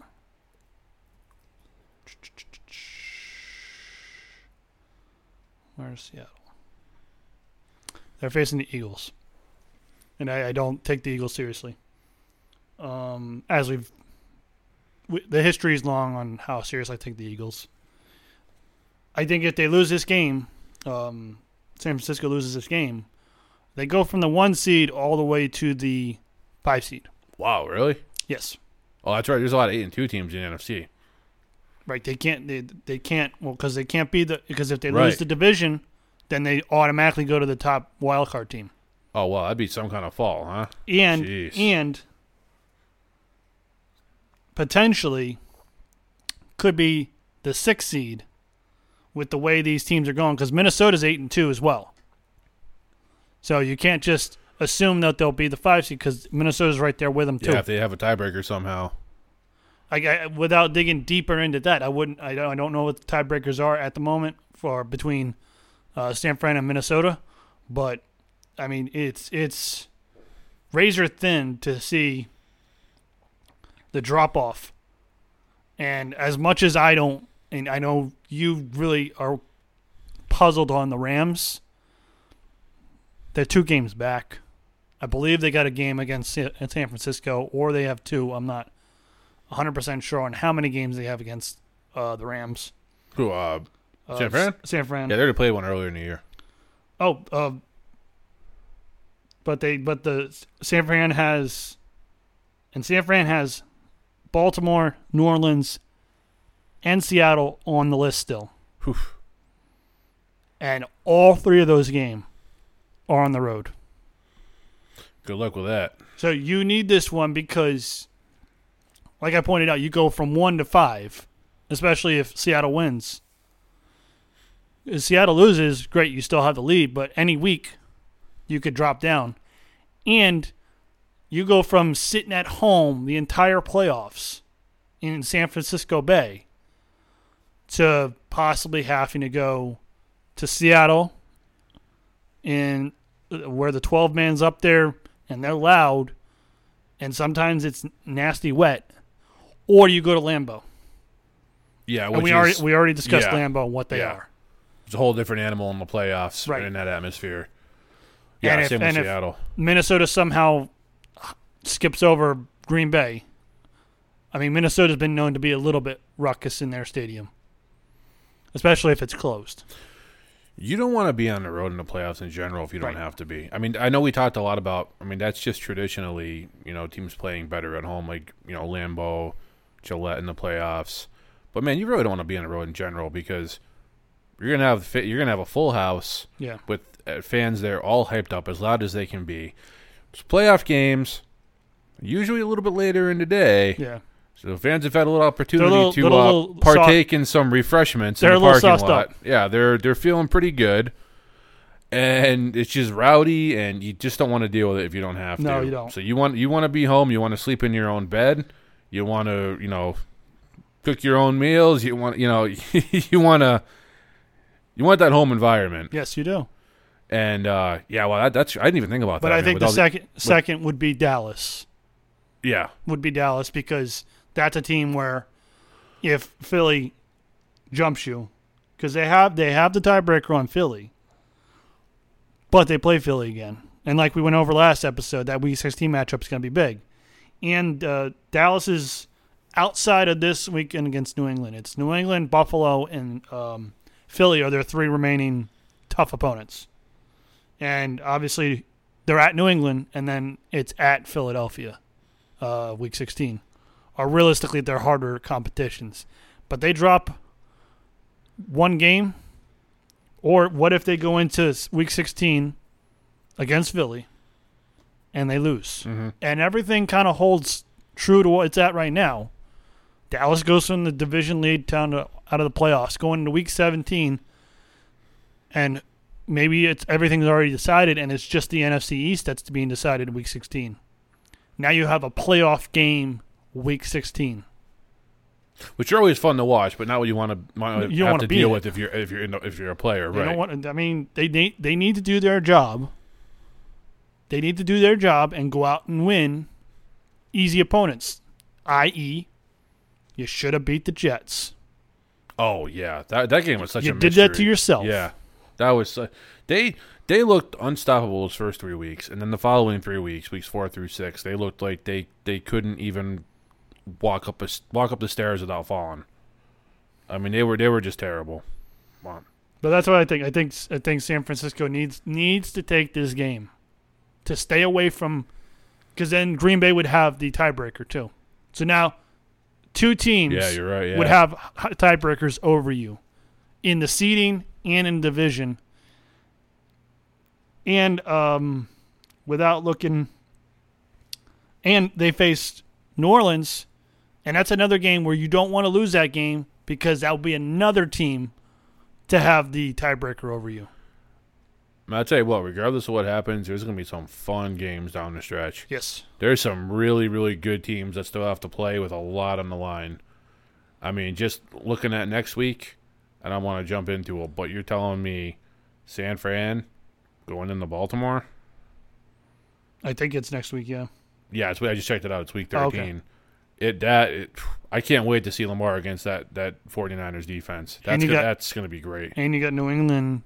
Where's Seattle? They're facing the Eagles, and I, I don't take the Eagles seriously. Um, as we've, we, the history is long on how serious I take the Eagles. I think if they lose this game, um, San Francisco loses this game, they go from the one seed all the way to the five seed. wow, really? Yes, Oh, that's right. There's a lot of eight and two teams in the NFC. right. They can't. They they can't. Well, because they can't be the because if they lose the division, then they automatically go to the top wild card team. Oh well, that'd be some kind of fall, huh? and Jeez. and potentially could be the sixth seed with the way these teams are going because Minnesota's eight and two as well. So you can't just assume that they'll be the five seed because Minnesota's right there with them too. Yeah, if they have a tiebreaker somehow. I, I, without digging deeper into that, I wouldn't. I don't, I don't know what the tiebreakers are at the moment for between uh, San Fran and Minnesota, but I mean it's it's razor thin to see the drop off. And as much as I don't, and I know you really are puzzled on the Rams, they're two games back. I believe they got a game against San Francisco, or they have two. I'm not 100% sure on how many games they have against uh, the Rams. Who, uh, Uh, San Fran? San Fran. Yeah, they already played one earlier in the year. Oh, uh, but they but the San Fran has, and San Fran has Baltimore, New Orleans, and Seattle on the list still, Whew. and all three of those games are on the road. Good luck with that. So you need this one because, like I pointed out, you go from one to five, especially if Seattle wins. If Seattle loses, great, you still have the lead, but any week you could drop down. And you go from sitting at home the entire playoffs in San Francisco Bay to possibly having to go to Seattle and uh, where the 12 man's up there and they're loud and sometimes it's nasty wet or you go to Lambeau. Yeah, And we is, already we already discussed yeah, Lambeau and what they yeah. are. it's a whole different animal in the playoffs Right. in that atmosphere. Yeah, And if- same with if- Seattle. Minnesota somehow skips over Green Bay. I mean, Minnesota's been known to be a little bit ruckus in their stadium, especially if it's closed. You don't want to be on the road in the playoffs in general if you don't Right. have to be. I mean, I know we talked a lot about. I mean, that's just traditionally, you know, teams playing better at home, like you know Lambeau, Gillette in the playoffs. But man, you really don't want to be on the road in general because you're gonna have you're gonna have a full house Yeah. with uh, fans there all hyped up as loud as they can be. It's playoff games, usually a little bit later in the day. Yeah. So fans have had a little opportunity little- to they're uh, little partake in some refreshments They're in a the little parking lot. up. Yeah, they're they're feeling pretty good, and it's just rowdy, and you just don't want to deal with it if you don't have No, to. you don't. So you want you want to be home. You want to sleep in your own bed. You want to you know cook your own meals. You want you know (laughs) you want to you want that home environment. Yes, you do. And uh, yeah, well, that, that's I didn't even think about But that. But I man, think the second second would be Dallas. Yeah, Would be Dallas because that's a team where if Philly jumps you, because they have they have the tiebreaker on Philly, but they play Philly again, and like we went over last episode, that Week 16 matchup is going to be big, and uh, Dallas is outside of this weekend against New England. It's New England, Buffalo, and um, Philly are their three remaining tough opponents, and obviously they're at New England, and then it's at Philadelphia, uh, Week 16. are realistically, they're harder competitions, but they drop one game. Or what if they go into Week 16 against Philly and they lose, hmm and everything kind of holds true to what it's at right now? Dallas goes from the division lead down to out of the playoffs, going into Week 17, and maybe it's everything's already decided, and it's just the NFC East that's being decided in Week 16. Now you have a playoff game Week 16. which are always fun to watch, but not what you want to You don't have be deal in with if you're if you're in the, if you're a player, They right? don't want. I mean, they need they need to do their job. They need to do their job and go out and win easy opponents, i.e., you should have beat the Jets. Oh yeah, that that game was such you a did that to yourself. Yeah, that was su- they they looked unstoppable those first three weeks, and then the following three weeks, weeks four through six, they looked like they they couldn't even walk up a, walk up the stairs without falling. I mean, they were they were just terrible. Wow. But that's what I think. I think I think San Francisco needs needs to take this game to stay away from because then Green Bay would have the tiebreaker too. So now two teams Yeah, you're right. Yeah. would have tiebreakers over you in the seeding and in division. And um, without looking, and they faced New Orleans, and that's another game where you don't want to lose that game because that will be another team to have the tiebreaker over you. I'll tell you what, regardless of what happens, there's going to be some fun games down the stretch. Yes. There's some really, really good teams that still have to play with a lot on the line. I mean, just looking at next week, I don't want to jump into it, but you're telling me San Fran going into Baltimore? I think it's next week, yeah. Yeah, it's, I just checked it out. It's week Oh, 13. okay. It that it, I can't wait to see Lamar against that that 49ers defense. That's gonna, got- that's going to be great. And you got New England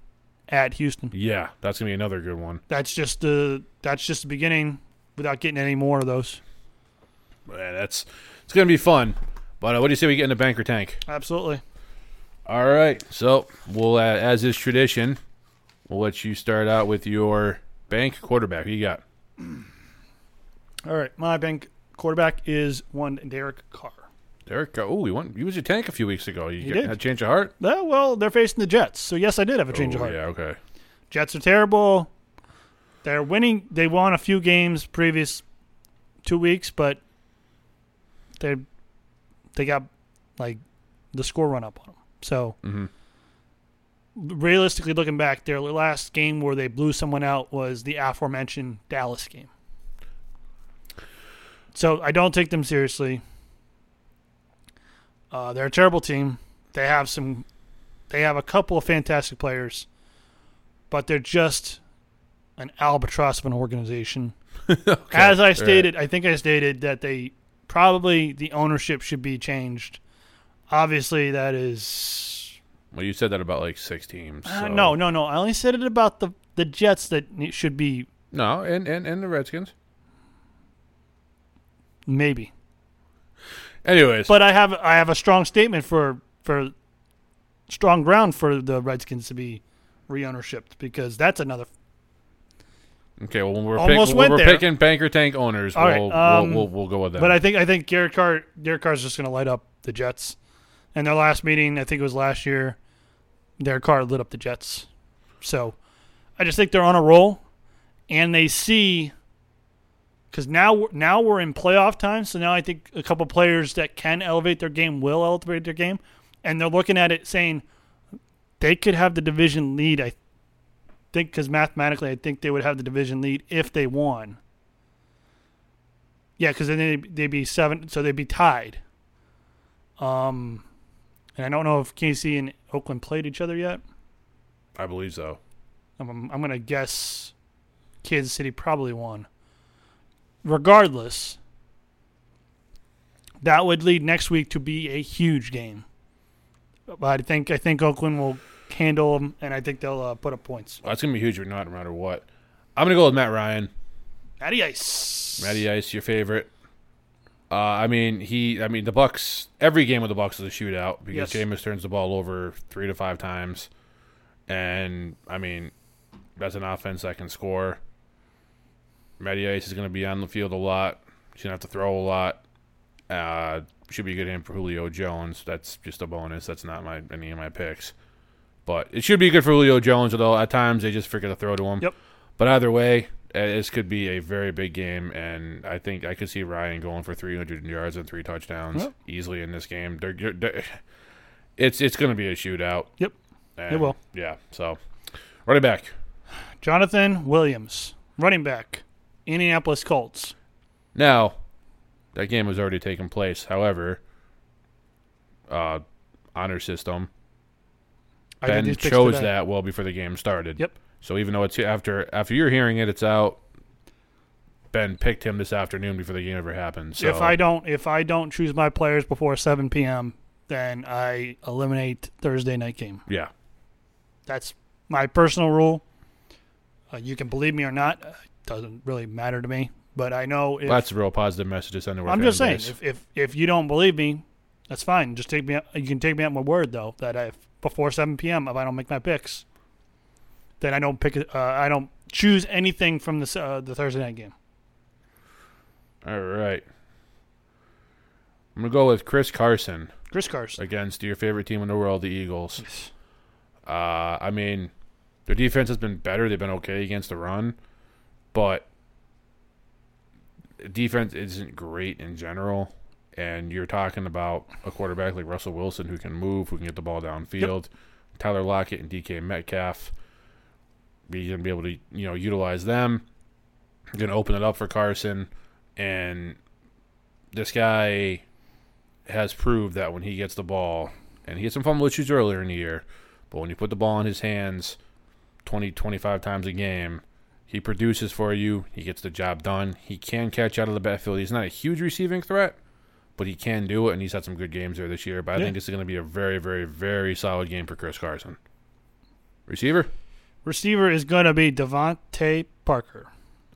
at Houston. Yeah, that's going to be another good one. That's just the that's just the beginning without getting any more of those. Man, that's it's going to be fun. But uh, what do you say we get in the banker tank? Absolutely. All right. So we'll, uh, as is tradition, we'll let you start out with your bank quarterback. Who you got? All right. My bank quarterback is one Derek Carr. Derek. Oh, he went. He was your tank a few weeks ago. You get, did. had a change of heart. Uh, well, they're facing the Jets, so yes, I did have a change oh, of heart. Yeah. Okay. Jets are terrible. They're winning. They won a few games previous two weeks, but they they got like the score run up on them. So hmm realistically, looking back, their last game where they blew someone out was the aforementioned Dallas game. So I don't take them seriously. Uh, they're a terrible team. They have some. They have a couple of fantastic players, but they're just an albatross of an organization. (laughs) As I stated, I think I stated that they probably the ownership should be changed. Obviously, that is Well, you said that about like six teams. uh, no, no, no. I only said it about the the Jets that should be no, and, and and the Redskins. maybe. Anyways, But I have I have a strong statement for for strong ground for the Redskins to be re-ownershipped because that's another. okay. Well, when we're, Almost pick, when we're there. picking banker tank owners, All right, we'll, um, we'll, we'll we'll go with that. But I think I think Derek Carr Derek Carr's just going to light up the Jets. And their last meeting, I think it was last year, their car lit up the Jets. So I just think they're on a roll, and they see because now now we're in playoff time. So now I think a couple players that can elevate their game will elevate their game, and they're looking at it saying they could have the division lead. I think because mathematically, I think they would have the division lead if they won. Yeah, because then they'd, they'd be seven, so they'd be tied. Um, and I don't know if KC and Oakland played each other yet. I believe so. I'm, I'm gonna guess Kansas City probably won. Regardless, that would lead next week to be a huge game. But I think I think Oakland will handle them, and I think they'll uh, put up points. Well, that's gonna be huge or not, no matter what. I'm gonna go with Matt Ryan. Matty Ice. Matty Ice, your favorite. Uh, I mean, he. I mean, the Bucks. Every game with the Bucks is a shootout because Yes. Jameis turns the ball over three to five times, and I mean, that's an offense that can score. Matty Ice is going to be on the field a lot. He's going to have to throw a lot. Uh, should be a good hand for Julio Jones. That's just a bonus. That's not my any of my picks, but it should be good for Julio Jones. Although at times they just forget to throw to him. Yep. But either way, this could be a very big game, and I think I could see Ryan going for 300 yards and three touchdowns Yep. easily in this game. They're, they're- (sighs) it's it's going to be a shootout. Yep. And, will. Yeah. So, running back. Jonathan Williams, running back, Indianapolis Colts. Now, that game has already taken place. However, uh, honor system. Ben chose that well before the game started. Yep. So even though it's after after you're hearing it, it's out. Ben picked him this afternoon before the game ever happened. So If I don't, if I don't choose my players before 7 p.m., then I eliminate Thursday night game. yeah, That's my personal rule. Uh, you can believe me or not; uh, doesn't really matter to me. But I know if that's a real positive message to send to our I'm just saying, if, if if you don't believe me, that's fine. Just take me. You can take me at my word, though, that if before 7 p.m. if I don't make my picks, then I don't pick. Uh, I don't choose anything from the uh, the Thursday night game. All right. I'm gonna go with Chris Carson Chris Carson. against your favorite team in the world, the Eagles. Uh, I mean, their defense has been better. They've been okay against the run, but defense isn't great in general. And you're talking about a quarterback like Russell Wilson who can move, who can get the ball downfield. Tyler Lockett and DK Metcalf. You're gonna be able to, you know, utilize them. You're gonna open it up for Carson, and this guy has proved that when he gets the ball, and he had some fumble issues earlier in the year, but when you put the ball in his hands 20, 25 times a game, he produces for you. He gets the job done. He can catch out of the backfield. He's not a huge receiving threat, but he can do it, and he's had some good games there this year. But I Yeah. think this is going to be a very, very, very solid game for Chris Carson. Receiver? Receiver is going to be DeVante Parker.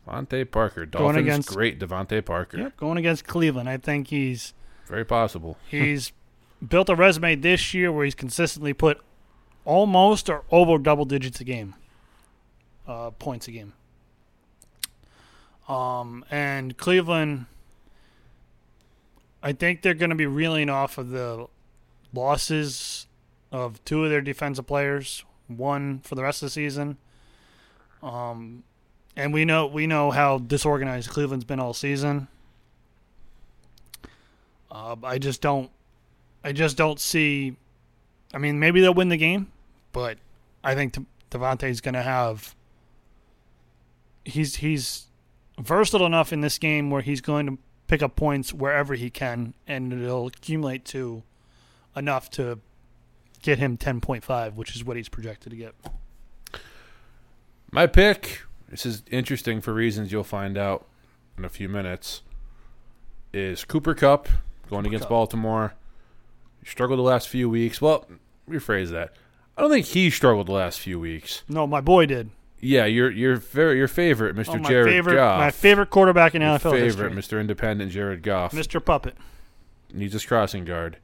DeVante Parker. Going against- great DeVante Parker. Yep, going against Cleveland. I think he's Very possible. (laughs) he's built a resume this year where he's consistently put almost or over double digits a game, uh, points a game. Um, and Cleveland, I think they're going to be reeling off of the losses of two of their defensive players, one for the rest of the season. Um, and we know we know how disorganized Cleveland's been all season. Uh, I just don't. I just don't see. I mean, maybe they'll win the game, but I think De- DeVante's going to have. He's he's versatile enough in this game where he's going to pick up points wherever he can, and it'll accumulate to enough to get him ten point five, which is what he's projected to get. My pick, this is interesting for reasons you'll find out in a few minutes, is Cooper Kupp going against Kupp. Baltimore. Struggled the last few weeks. Well, rephrase that. I don't think he struggled the last few weeks. No, my boy did. Yeah, your your very your favorite, Mr. Oh, my Jared favorite, Goff. my favorite quarterback in your NFL favorite, history, Mr. Independent Jared Goff. Mr. Puppet. needs his crossing guard.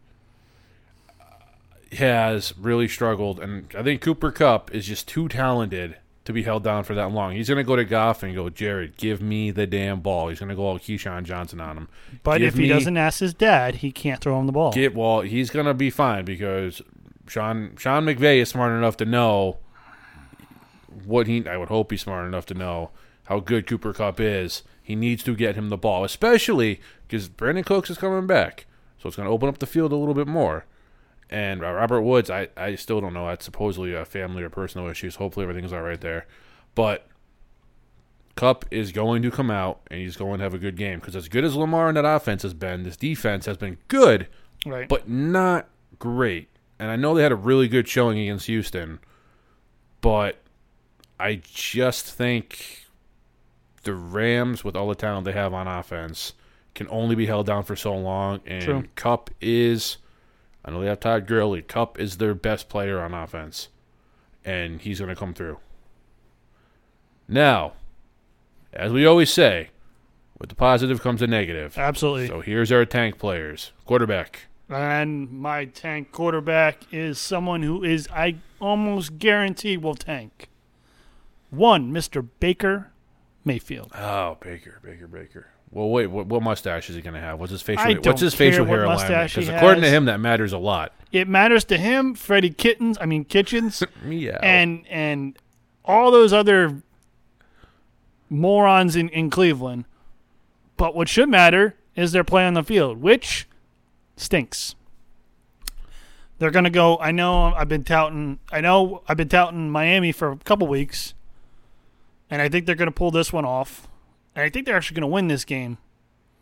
Has really struggled, and I think Cooper Kupp is just too talented to be held down for that long. He's going to go to Goff and go, Jared, give me the damn ball. He's going to go all Keyshawn Johnson on him. But Give if he me- doesn't ask his dad, he can't throw him the ball. Get well, he's going to be fine because Sean Sean McVay is smart enough to know what he. I would hope he's smart enough to know how good Cooper Kupp is. He needs to get him the ball, especially because Brandin Cooks is coming back, so it's going to open up the field a little bit more. And Robert Woods, I, I still don't know. That's supposedly a family or personal issues. Hopefully everything's all right there. But Kupp is going to come out and he's going to have a good game because as good as Lamar and that offense has been, this defense has been good, right. but not great. And I know they had a really good showing against Houston, but I just think the Rams, with all the talent they have on offense, can only be held down for so long. And True. Kupp is, I know they have Todd Gurley. Kupp is their best player on offense, and he's going to come through. Now, as we always say, with the positive comes the negative. Absolutely. So here's our tank players. Quarterback. And my tank quarterback is someone who is, I almost guarantee, will tank. One, Mr. Baker Mayfield. Oh, Baker, Baker, Baker. Well, wait. What, what mustache is he going to have? What's his facial? I what's don't his care facial what hair alignment? mustache he Because according to has. him, that matters a lot. It matters to him, Freddie Kittens, I mean Kitchens, (laughs) Yeah. and and all those other morons in, in Cleveland. But what should matter is their play on the field, which stinks. They're gonna go. I know I've been touting. I know I've been touting Miami for a couple weeks, and I think they're gonna pull this one off. And I think they're actually gonna win this game.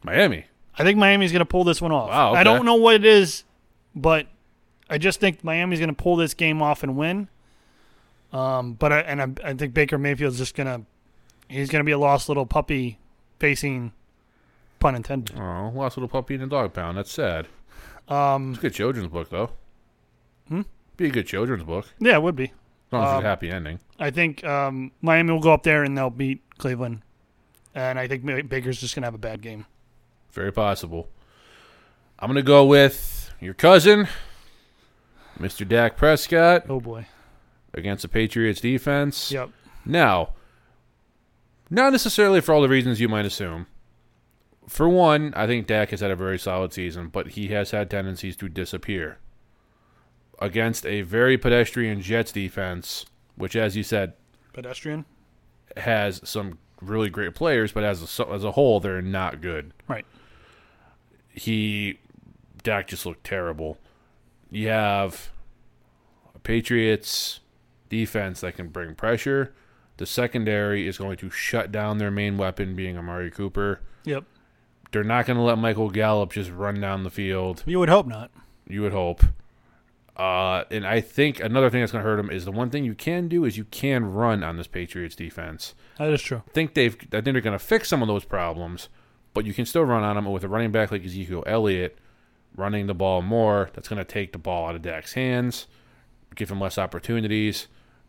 Miami. I think Miami's going to pull this one off. Wow, I don't know what it is, but I just think Miami's going to pull this game off and win. Um, but I, and I, I think Baker Mayfield's just going to he's going to be a lost little puppy facing pun intended. Oh, lost little puppy in a dog pound. That's sad. Um, It's a good children's book, though. Hmm? Be a good children's book. yeah, it would be. As long as it's Um, a happy ending. I think um, Miami will go up there and they'll beat Cleveland, and I think Baker's just going to have a bad game. Very possible. I'm going to go with your cousin, Mr. Dak Prescott, Oh boy. against the Patriots defense. Yep. Now, not necessarily for all the reasons you might assume. For one, I think Dak has had a very solid season, but he has had tendencies to disappear. Against a very pedestrian Jets defense, which, as you said, Pedestrian. has some really great players, but as a, as a whole, they're not good. Right. He Dak just looked terrible. You have a Patriots defense that can bring pressure. The secondary is going to shut down their main weapon, being Amari Cooper. Yep. They're not going to let Michael Gallup just run down the field. You would hope not. You would hope. Uh, and I think another thing that's going to hurt them is the one thing you can do is you can run on this Patriots defense. That is true. I think they've. I think they're going to fix some of those problems, but you can still run on them with a running back like Ezekiel Elliott running the ball more. That's going to take the ball out of Dak's hands, give him less opportunities.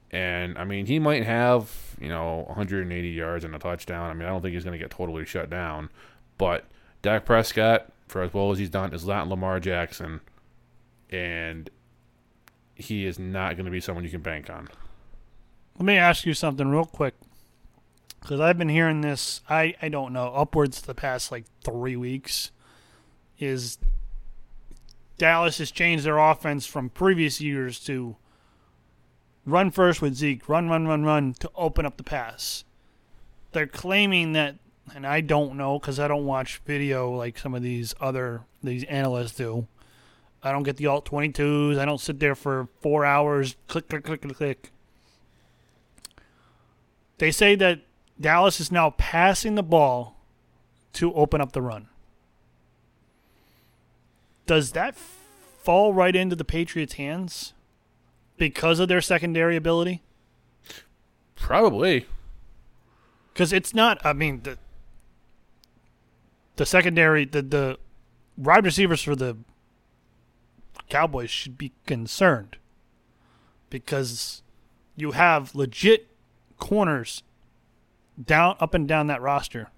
And I mean, he might have you know 180 yards and a touchdown. I mean, I don't think he's going to get totally shut down, but Dak Prescott, for as well as he's done, is not Lamar Jackson, and he is not going to be someone you can bank on. Let me ask you something real quick. Because I've been hearing this, I, I don't know, upwards the past like three weeks. Is Dallas has changed their offense from previous years to run first with Zeke, run, run, run, run to open up the pass. They're claiming that, and I don't know because I don't watch video like some of these other these analysts do. I don't get the All-22s. I don't sit there for four hours, click, click, click, click, click. They say that Dallas is now passing the ball to open up the run. Does that fall right into the Patriots' hands because of their secondary ability? Probably. Because it's not. I mean, the the secondary, the the wide receivers for the Cowboys should be concerned because you have legit corners down up and down that roster.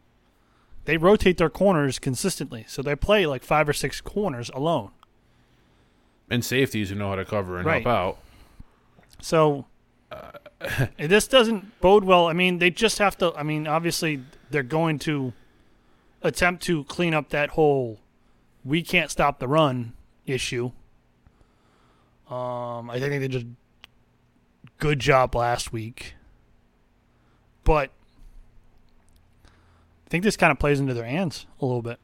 They rotate their corners consistently, so they play like five or six corners alone. And safeties who know how to cover and Right. help out. So uh, (laughs) this doesn't bode well. I mean, they just have to. I mean, obviously, they're going to attempt to clean up that whole "we can't stop the run" issue. Um, I think they did a good job last week, but I think this kind of plays into their hands a little bit.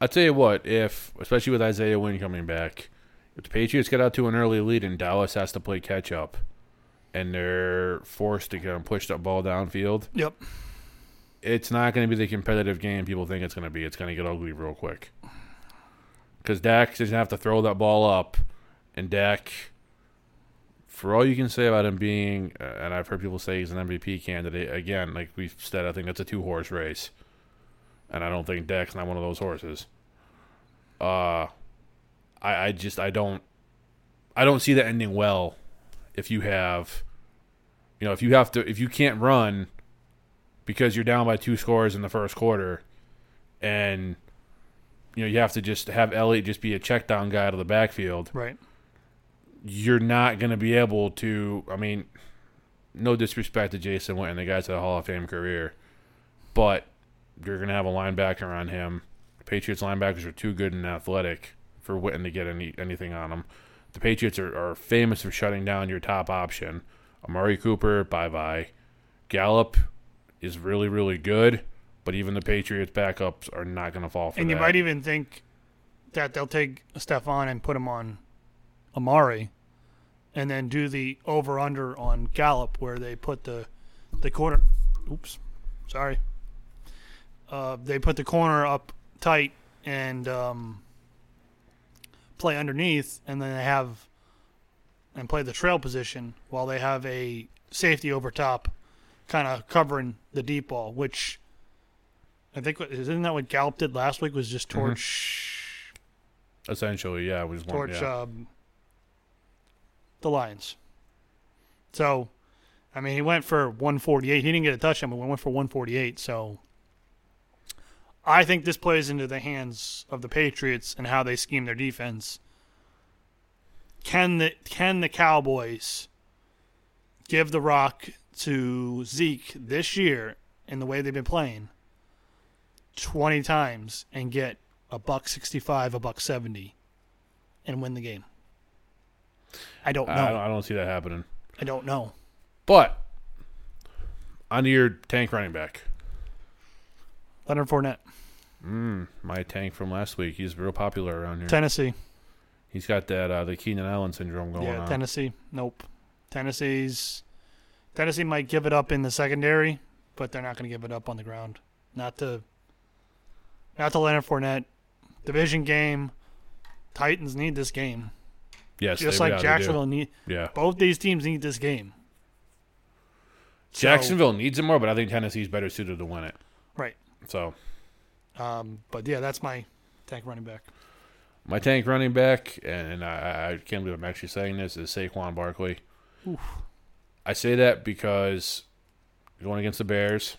I'll tell you what, if especially with Isaiah Wynn coming back, if the Patriots get out to an early lead and Dallas has to play catch up, and they're forced to kind of push that ball downfield, Yep. it's not going to be the competitive game people think it's going to be. It's going to get ugly real quick. Because Dak doesn't have to throw that ball up, and Dak, for all you can say about him being, uh, and I've heard people say he's an MVP candidate. Again, like we've said, I think that's a two horse race, and I don't think Dak's not one of those horses. Uh, I, I just I don't, I don't see that ending well. If you have, you know, if you have to, if you can't run because you're down by two scores in the first quarter, and you know you have to just have Elliott just be a check down guy to the backfield. Right. You're not going to be able to. I mean, no disrespect to Jason Witten, the guy's had a Hall of Fame career, but you're going to have a linebacker on him. Patriots linebackers are too good and athletic for Witten to get any anything on them. The Patriots are, are famous for shutting down your top option. Amari Cooper, bye bye. Gallup is really, really good, but even the Patriots backups are not going to fall for And that. you might even think that they'll take Stephon and put him on Amari, and then do the over under on Gallup, where they put the the corner. Oops, sorry. Uh, they put the corner up tight and um, play underneath, and then they have and play the trail position while they have a safety over top, kind of covering the deep ball, which. I think isn't that what Gallup did last week? Was just torch Essentially, yeah, was one. torch Yeah. um, the Lions. So, I mean, he went for 148. He didn't get a touchdown, but went for 148. So, I think this plays into the hands of the Patriots and how they scheme their defense. Can the can the Cowboys give the rock to Zeke this year in the way they've been playing 20 times and get a buck 65, a buck 70 and win the game? I don't know. I, don't, I don't see that happening. I don't know. But onto your tank running back. Leonard Fournette. Mm, my tank from last week. He's real popular around here. Tennessee. He's got that uh, the Keenan Allen syndrome going yeah, on. Tennessee. Nope. Tennessee's Tennessee might give it up in the secondary, but they're not going to give it up on the ground. Not to not to Leonard Fournette. Division game. Titans need this game. Yes, Just like. Jacksonville need Yeah, both these teams need this game. So, Jacksonville needs it more, but I think Tennessee's better suited to win it. Right. So Um, but yeah, that's my tank running back. my tank running back, and, and I, I can't believe I'm actually saying this, is Saquon Barkley. Oof. I say that because going against the Bears,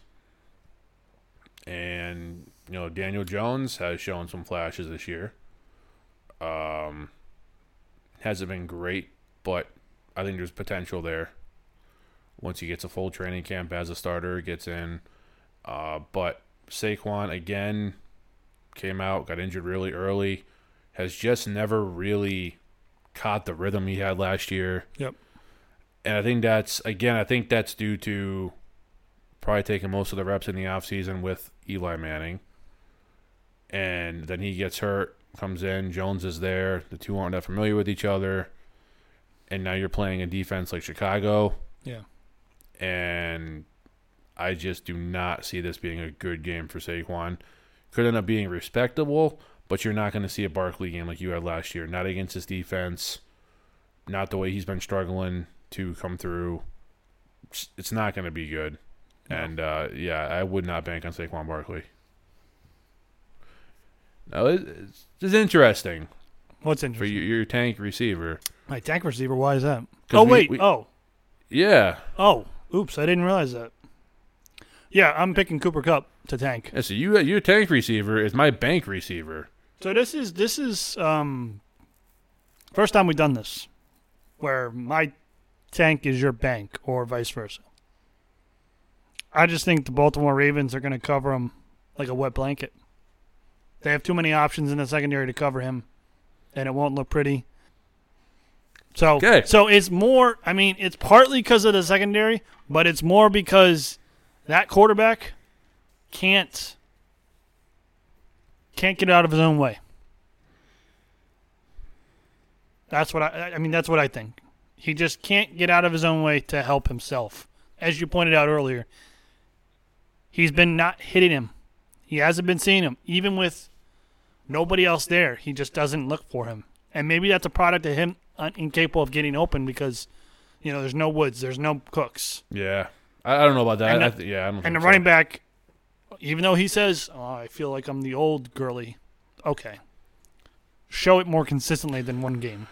and you know Daniel Jones has shown some flashes this year. Um, hasn't been great, but I think there's potential there. Once he gets a full training camp as a starter, gets in. Uh, but Saquon again came out, got injured really early, has just never really caught the rhythm he had last year. Yep. And I think that's again, I think that's due to probably taking most of the reps in the offseason with Eli Manning. And then he gets hurt, comes in, Jones is there, the two aren't that familiar with each other. And now you're playing a defense like Chicago. Yeah. And I just do not see this being a good game for Saquon. Could end up being respectable, but you're not going to see a Barkley game like you had last year. Not against his defense. Not the way he's been struggling to come through. It's- not going to be good. No. And uh, yeah, I would not bank on Saquon Barkley. No, it's, it's interesting What's for interesting? your, your tank receiver. My tank receiver. Why is that? 'Cause Oh we- wait. we- oh. Yeah. Oh. Oops. I didn't realize that. Yeah, I'm picking Cooper Kupp to tank. yeah so you your tank receiver is my bank receiver. So this is this is um first time we've done this, where my tank is your bank or vice versa. I just think the Baltimore Ravens are going to cover him like a wet blanket. They have too many options in the secondary to cover him, and it won't look pretty. So, Okay. so it's more. I mean, it's partly because of the secondary, but it's more because that quarterback can't can't get out of his own way. That's what I. I mean, that's what I think. He just can't get out of his own way to help himself. As you pointed out earlier, he's been not hitting him. He hasn't been seeing him, even with nobody else there. He just doesn't look for him, and maybe that's a product of him incapable of getting open because, you know, there's no Woods, there's no Cooks, Yeah. I, I don't know about that. And I th- yeah, I don't and the so. running back. Even though he says, oh, "I feel like I'm the old Gurley," okay, show it more consistently than one game.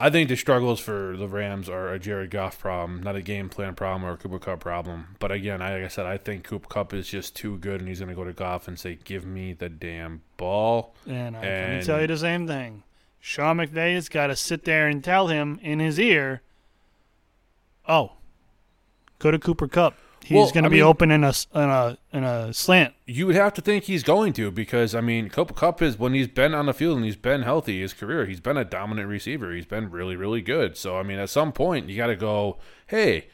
I think the struggles for the Rams are a Jared Goff problem, not a game plan problem or a Cooper Kupp problem. But again, I, like I said, I think Cooper Kupp is just too good, and he's going to go to Goff and say, "Give me the damn ball." And uh, I can tell you the same thing. Sean McVay has got to sit there and tell him in his ear, "Oh, go to Cooper Kupp. He's Well, going to be mean- open in a in a in a slant." You would have to think he's going to because I mean, Cooper Kupp is when he's been on the field and he's been healthy his career, he's been a dominant receiver. He's been really, really good. So I mean, at some point you got to go, hey,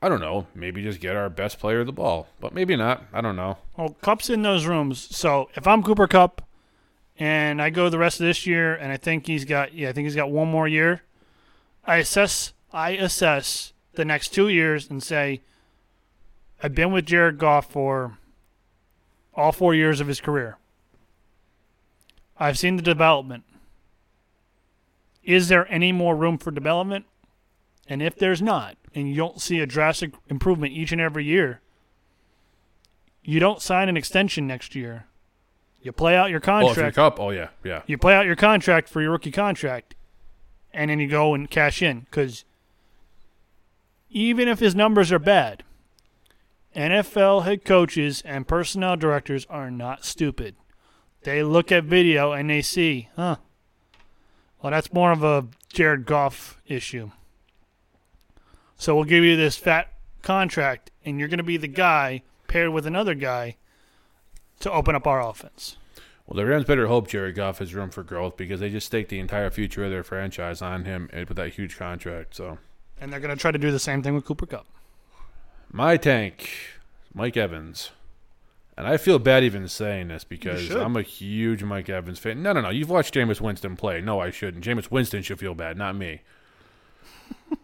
I don't know, maybe just get our best player the ball, but maybe not. I don't know. Well, Kupp's in those rooms. So if I'm Cooper Kupp, and I go the rest of this year, and I think he's got yeah, I think he's got one more year. I assess I assess the next two years and say, I've been with Jared Goff for all four years of his career. I've seen the development. Is there any more room for development? And if there's not, and you don't see a drastic improvement each and every year, you don't sign an extension next year. You play out your contract. Oh, if you're contract. Kupp, oh yeah, yeah. you play out your contract for your rookie contract, and then you go and cash in. Because even if his numbers are bad, NFL head coaches and personnel directors are not stupid. They look at video and they see, huh? Well, that's more of a Jared Goff issue. So we'll give you this fat contract, and you're going to be the guy paired with another guy to open up our offense. Well, the Rams better hope Jared Goff has room for growth because they just stake the entire future of their franchise on him and with that huge contract. So And they're going to try to do the same thing with Cooper Kupp. My tank, Mike Evans. And I feel bad even saying this because. I'm a huge Mike Evans fan. No, no, no. You've watched Jameis Winston play. No, I shouldn't. Jameis Winston should feel bad, not me. (laughs)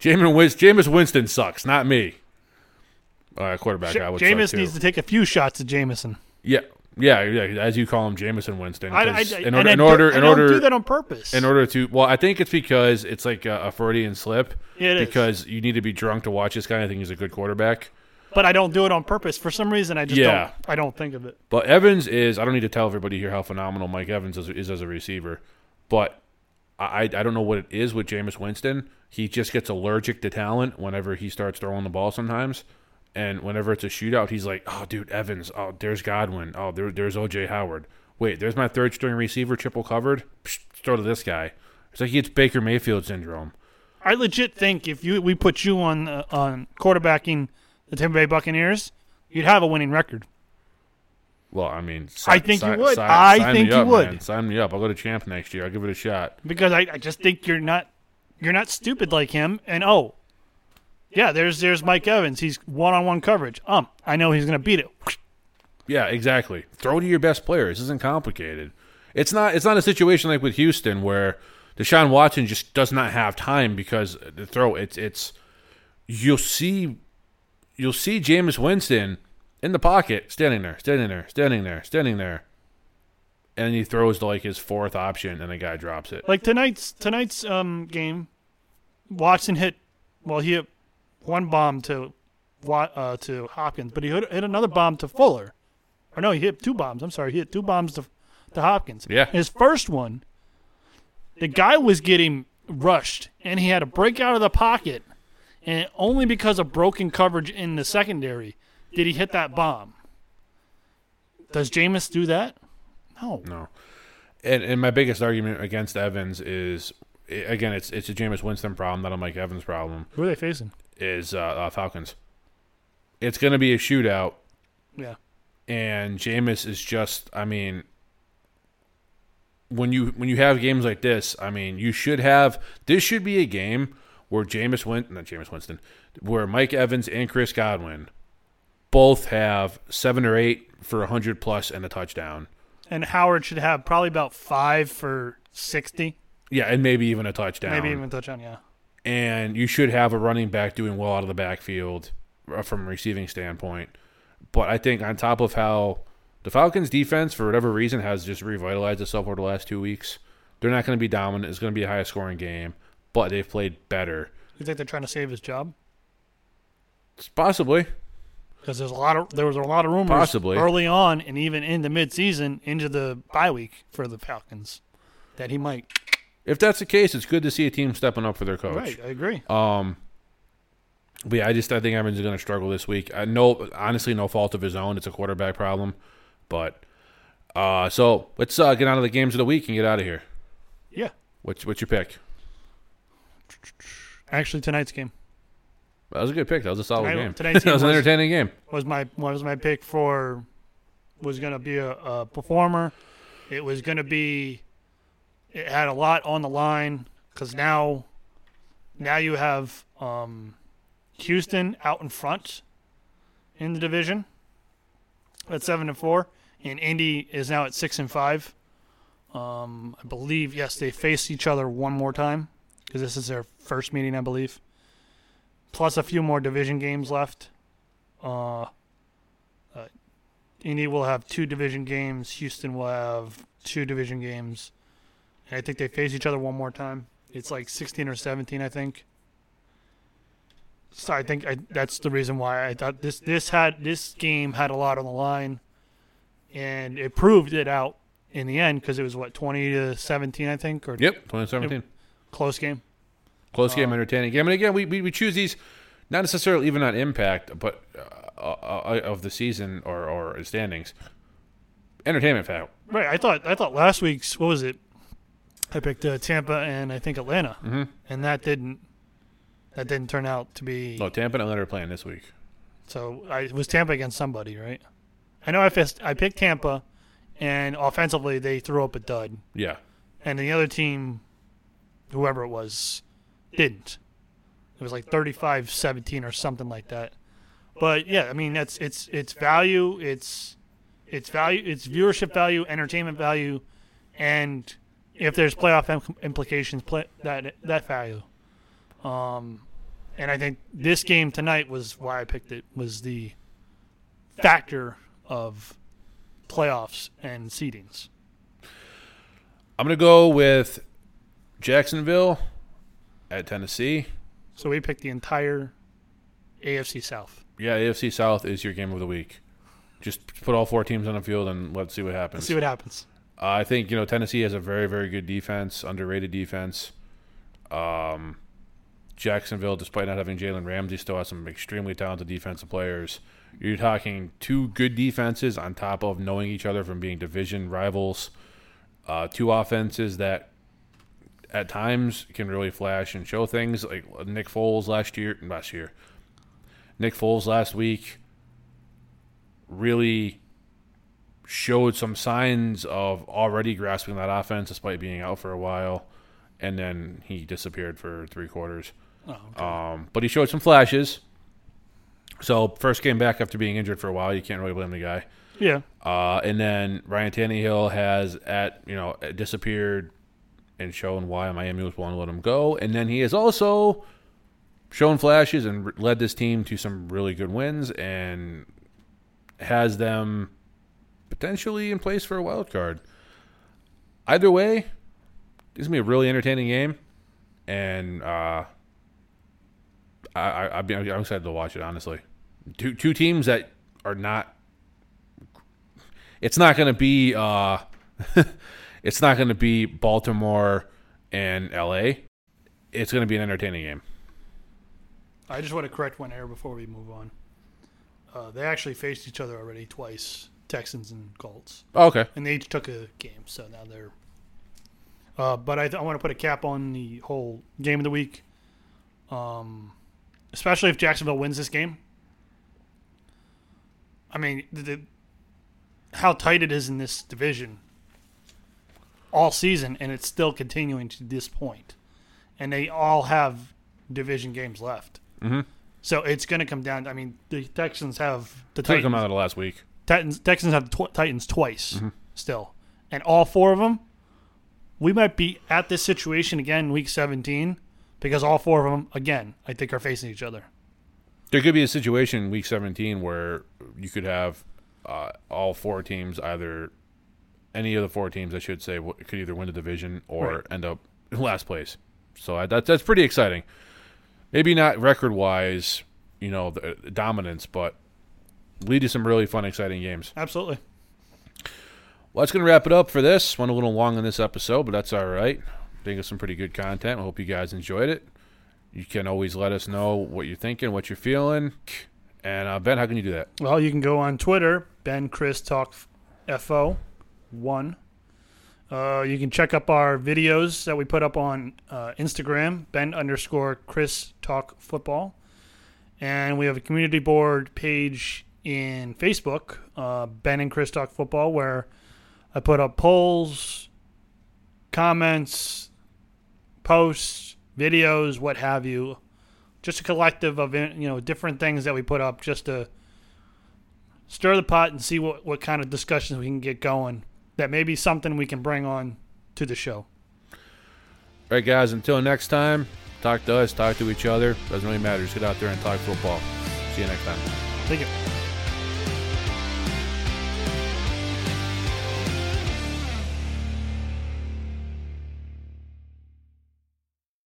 Jameis, Wins- Jameis Winston sucks, not me. All right, quarterback Sh- guy would Jameis needs to take a few shots at Jameson. yeah, yeah, yeah. As you call him, Jameson Winston. I, I, in order, in do- order, I in don't order, do that on purpose. in order to. Well, I think it's because it's like a, a Freudian slip. Yeah, it is. because you need to be drunk to watch this guy. I think he's a good quarterback. but I don't do it on purpose. For some reason, I just Yeah. don't. I don't think of it. But Evans is. I don't need to tell everybody here how phenomenal Mike Evans is, is as a receiver. But I, I don't know what it is with Jameis Winston. He just gets allergic to talent whenever he starts throwing the ball sometimes. And whenever it's a shootout, he's like, oh, dude, Evans. Oh, there's Godwin. Oh, there, there's O.J. Howard. Wait, there's my third string receiver, triple covered. Psh, throw to this guy. It's like he gets Baker Mayfield syndrome. I legit think if you we put you on uh, on quarterbacking the Tampa Bay Buccaneers, you'd have a winning record. Well, I mean, si- I think you would. si- I think you up, would. man. Sign me up. I'll go to champ next year. I'll give it a shot. because I, I just think you're not you're not stupid like him. And oh, yeah, there's there's Mike Evans. He's one on one coverage. Um, I know he's gonna beat it. Yeah, exactly. Throw to your best players. This isn't complicated. It's not. It's not a situation like with Houston where Deshaun Watson just does not have time because the throw. It's it's you'll see you'll see Jameis Winston in the pocket, standing there, standing there, standing there, standing there, and he throws to like his fourth option, and the guy drops it. Like tonight's tonight's um game, Watson hit well he hit one bomb to uh, to Hopkins, but he hit, hit another bomb to Fuller. Or no, he hit two bombs. I'm sorry, he hit two bombs to to Hopkins. Yeah. His first one, the guy was getting rushed, and he had to break out of the pocket, and only because of broken coverage in the secondary did he hit that bomb. Does Jameis do that? No. No. And and my biggest argument against Evans is again it's it's a Jameis Winston problem, not a Mike Evans problem. Who are they facing? Is uh, uh, Falcons. It's going to be a shootout, Yeah. and Jameis is just. I mean, when you when you have games like this, I mean, you should have this should be a game where Jameis Winston, not Jameis Winston, where Mike Evans and Chris Godwin both have seven or eight for a hundred plus and a touchdown. And Howard should have probably about five for sixty, Yeah, and maybe even a touchdown. maybe even a touchdown. Yeah. And you should have a running back doing well out of the backfield uh, from a receiving standpoint. But I think on top of how the Falcons' defense, for whatever reason, has just revitalized itself over the last two weeks, they're not going to be dominant. It's going to be a high scoring game, but they've played better. You think they're trying to save his job? Possibly. Because there's a lot of there was a lot of rumors Possibly. early on and even in the midseason into the bye week for the Falcons that he might. If that's the case, it's good to see a team stepping up for their coach. Right, I agree. Um, but yeah, I just I think Evans is going to struggle this week. I know, honestly, no fault of his own. It's a quarterback problem. But uh, so let's uh, get on to the games of the week and get out of here. Yeah, What's what's your pick? actually tonight's game That was a good pick. That was a solid Tonight- game. tonight's (laughs) game that was an entertaining game. was my was my pick for was going to be a, a performer. It was going to be. It had a lot on the line because now, now you have um, Houston out in front in the division at seven and four, and Indy is now at six and five. Um, I believe yes, they face each other one more time because this is their first meeting, I believe. Plus a few more division games left. Uh, uh, Indy will have two division games. Houston will have two division games. I think they face each other one more time. It's like 16 or 17, I think. So I think I, that's the reason why I thought this this had this game had a lot on the line, and it proved it out in the end because it was what 20 to 17, I think, or Yep, 2017. close game. Close Uh, game, entertaining game. And again, we, we, we choose these not necessarily even on impact, but uh, uh, of the season or, or standings. Entertainment value. Right. I thought I thought last week's what was it? I picked uh, Tampa and I think Atlanta, Mm-hmm. and that didn't that didn't turn out to be. No, Tampa and Atlanta are playing this week. So I it was Tampa against somebody, right? I know I fist, I picked Tampa, and offensively they threw up a dud, Yeah. and the other team, whoever it was, didn't. It was like 35-17 or something like that. But yeah, I mean that's it's it's value, it's it's value, it's viewership value, entertainment value, and if there's playoff im- implications, play, that that value. Um, and I think this game tonight was why I picked it was the factor of playoffs and seedings. I'm gonna go with Jacksonville at Tennessee. So we picked the entire AFC South. Yeah, AFC South is your game of the week. Just put all four teams on the field and let's see what happens. Let's see what happens. I think you know Tennessee has a very very good defense, underrated defense. Um, Jacksonville, despite not having Jalen Ramsey, still has some extremely talented defensive players. You're talking two good defenses on top of knowing each other from being division rivals. Uh, two offenses that at times can really flash and show things like Nick Foles last year. Last year, Nick Foles last week really showed some signs of already grasping that offense despite being out for a while, and then he disappeared for three quarters. Oh, okay. Um, but he showed some flashes. So first came back after being injured for a while. You can't really blame the guy. yeah. Uh, and then Ryan Tannehill has at you know disappeared and shown why Miami was willing to let him go. And then he has also shown flashes and led this team to some really good wins and has them potentially in place for a wild card. Either way, this is gonna be a really entertaining game, and uh, I, I, I'm excited to watch it. Honestly, two two teams that are not. It's not to be. Uh, (laughs) it's not to be Baltimore and L.A. It's to be an entertaining game. I just want to correct one error before we move on. Uh, they actually faced each other already twice, Texans and Colts, Oh, okay. and they each took a game. So now they're. Uh, but I, I want to put a cap on the whole game of the week, um, especially if Jacksonville wins this game. I mean, the, the, how tight it is in this division all season, and it's still continuing to this point, and they all have division games left. Mm-hmm. So it's going to come down. I mean, the Texans have the Took them Titans. out of the last week. Titans, Texans have the tw- Titans twice Mm-hmm. still, and all four of them. We might be at this situation again, in week seventeen, because all four of them again, I think, are facing each other. There could be a situation in week 17 where you could have uh, all four teams either any of the four teams, I should say, could either win the division or Right. end up in last place. So I, that, that's pretty exciting. Maybe not record wise, you know, the, the dominance, but lead to some really fun, exciting games. Absolutely. Well, that's going to wrap it up for this. Went a little long on this episode, but that's all right. I think it's some pretty good content. I hope you guys enjoyed it. You can always let us know what you're thinking, what you're feeling. And uh, Ben, how can you do that? Well, you can go on Twitter, Ben Chris Talk FO one. Uh, you can check up our videos that we put up on uh, Instagram, Ben underscore Chris Talk Football, and we have a community board page in Facebook, uh, Ben and Chris Talk Football, where I put up polls, comments, posts, videos, what have you. Just a collective of you know different things that we put up just to stir the pot and see what, what kind of discussions we can get going. That may be something we can bring on to the show. All right, guys, until next time, talk to us, talk to each other. Doesn't really matter. Just get out there and talk football. See you next time. Thank you.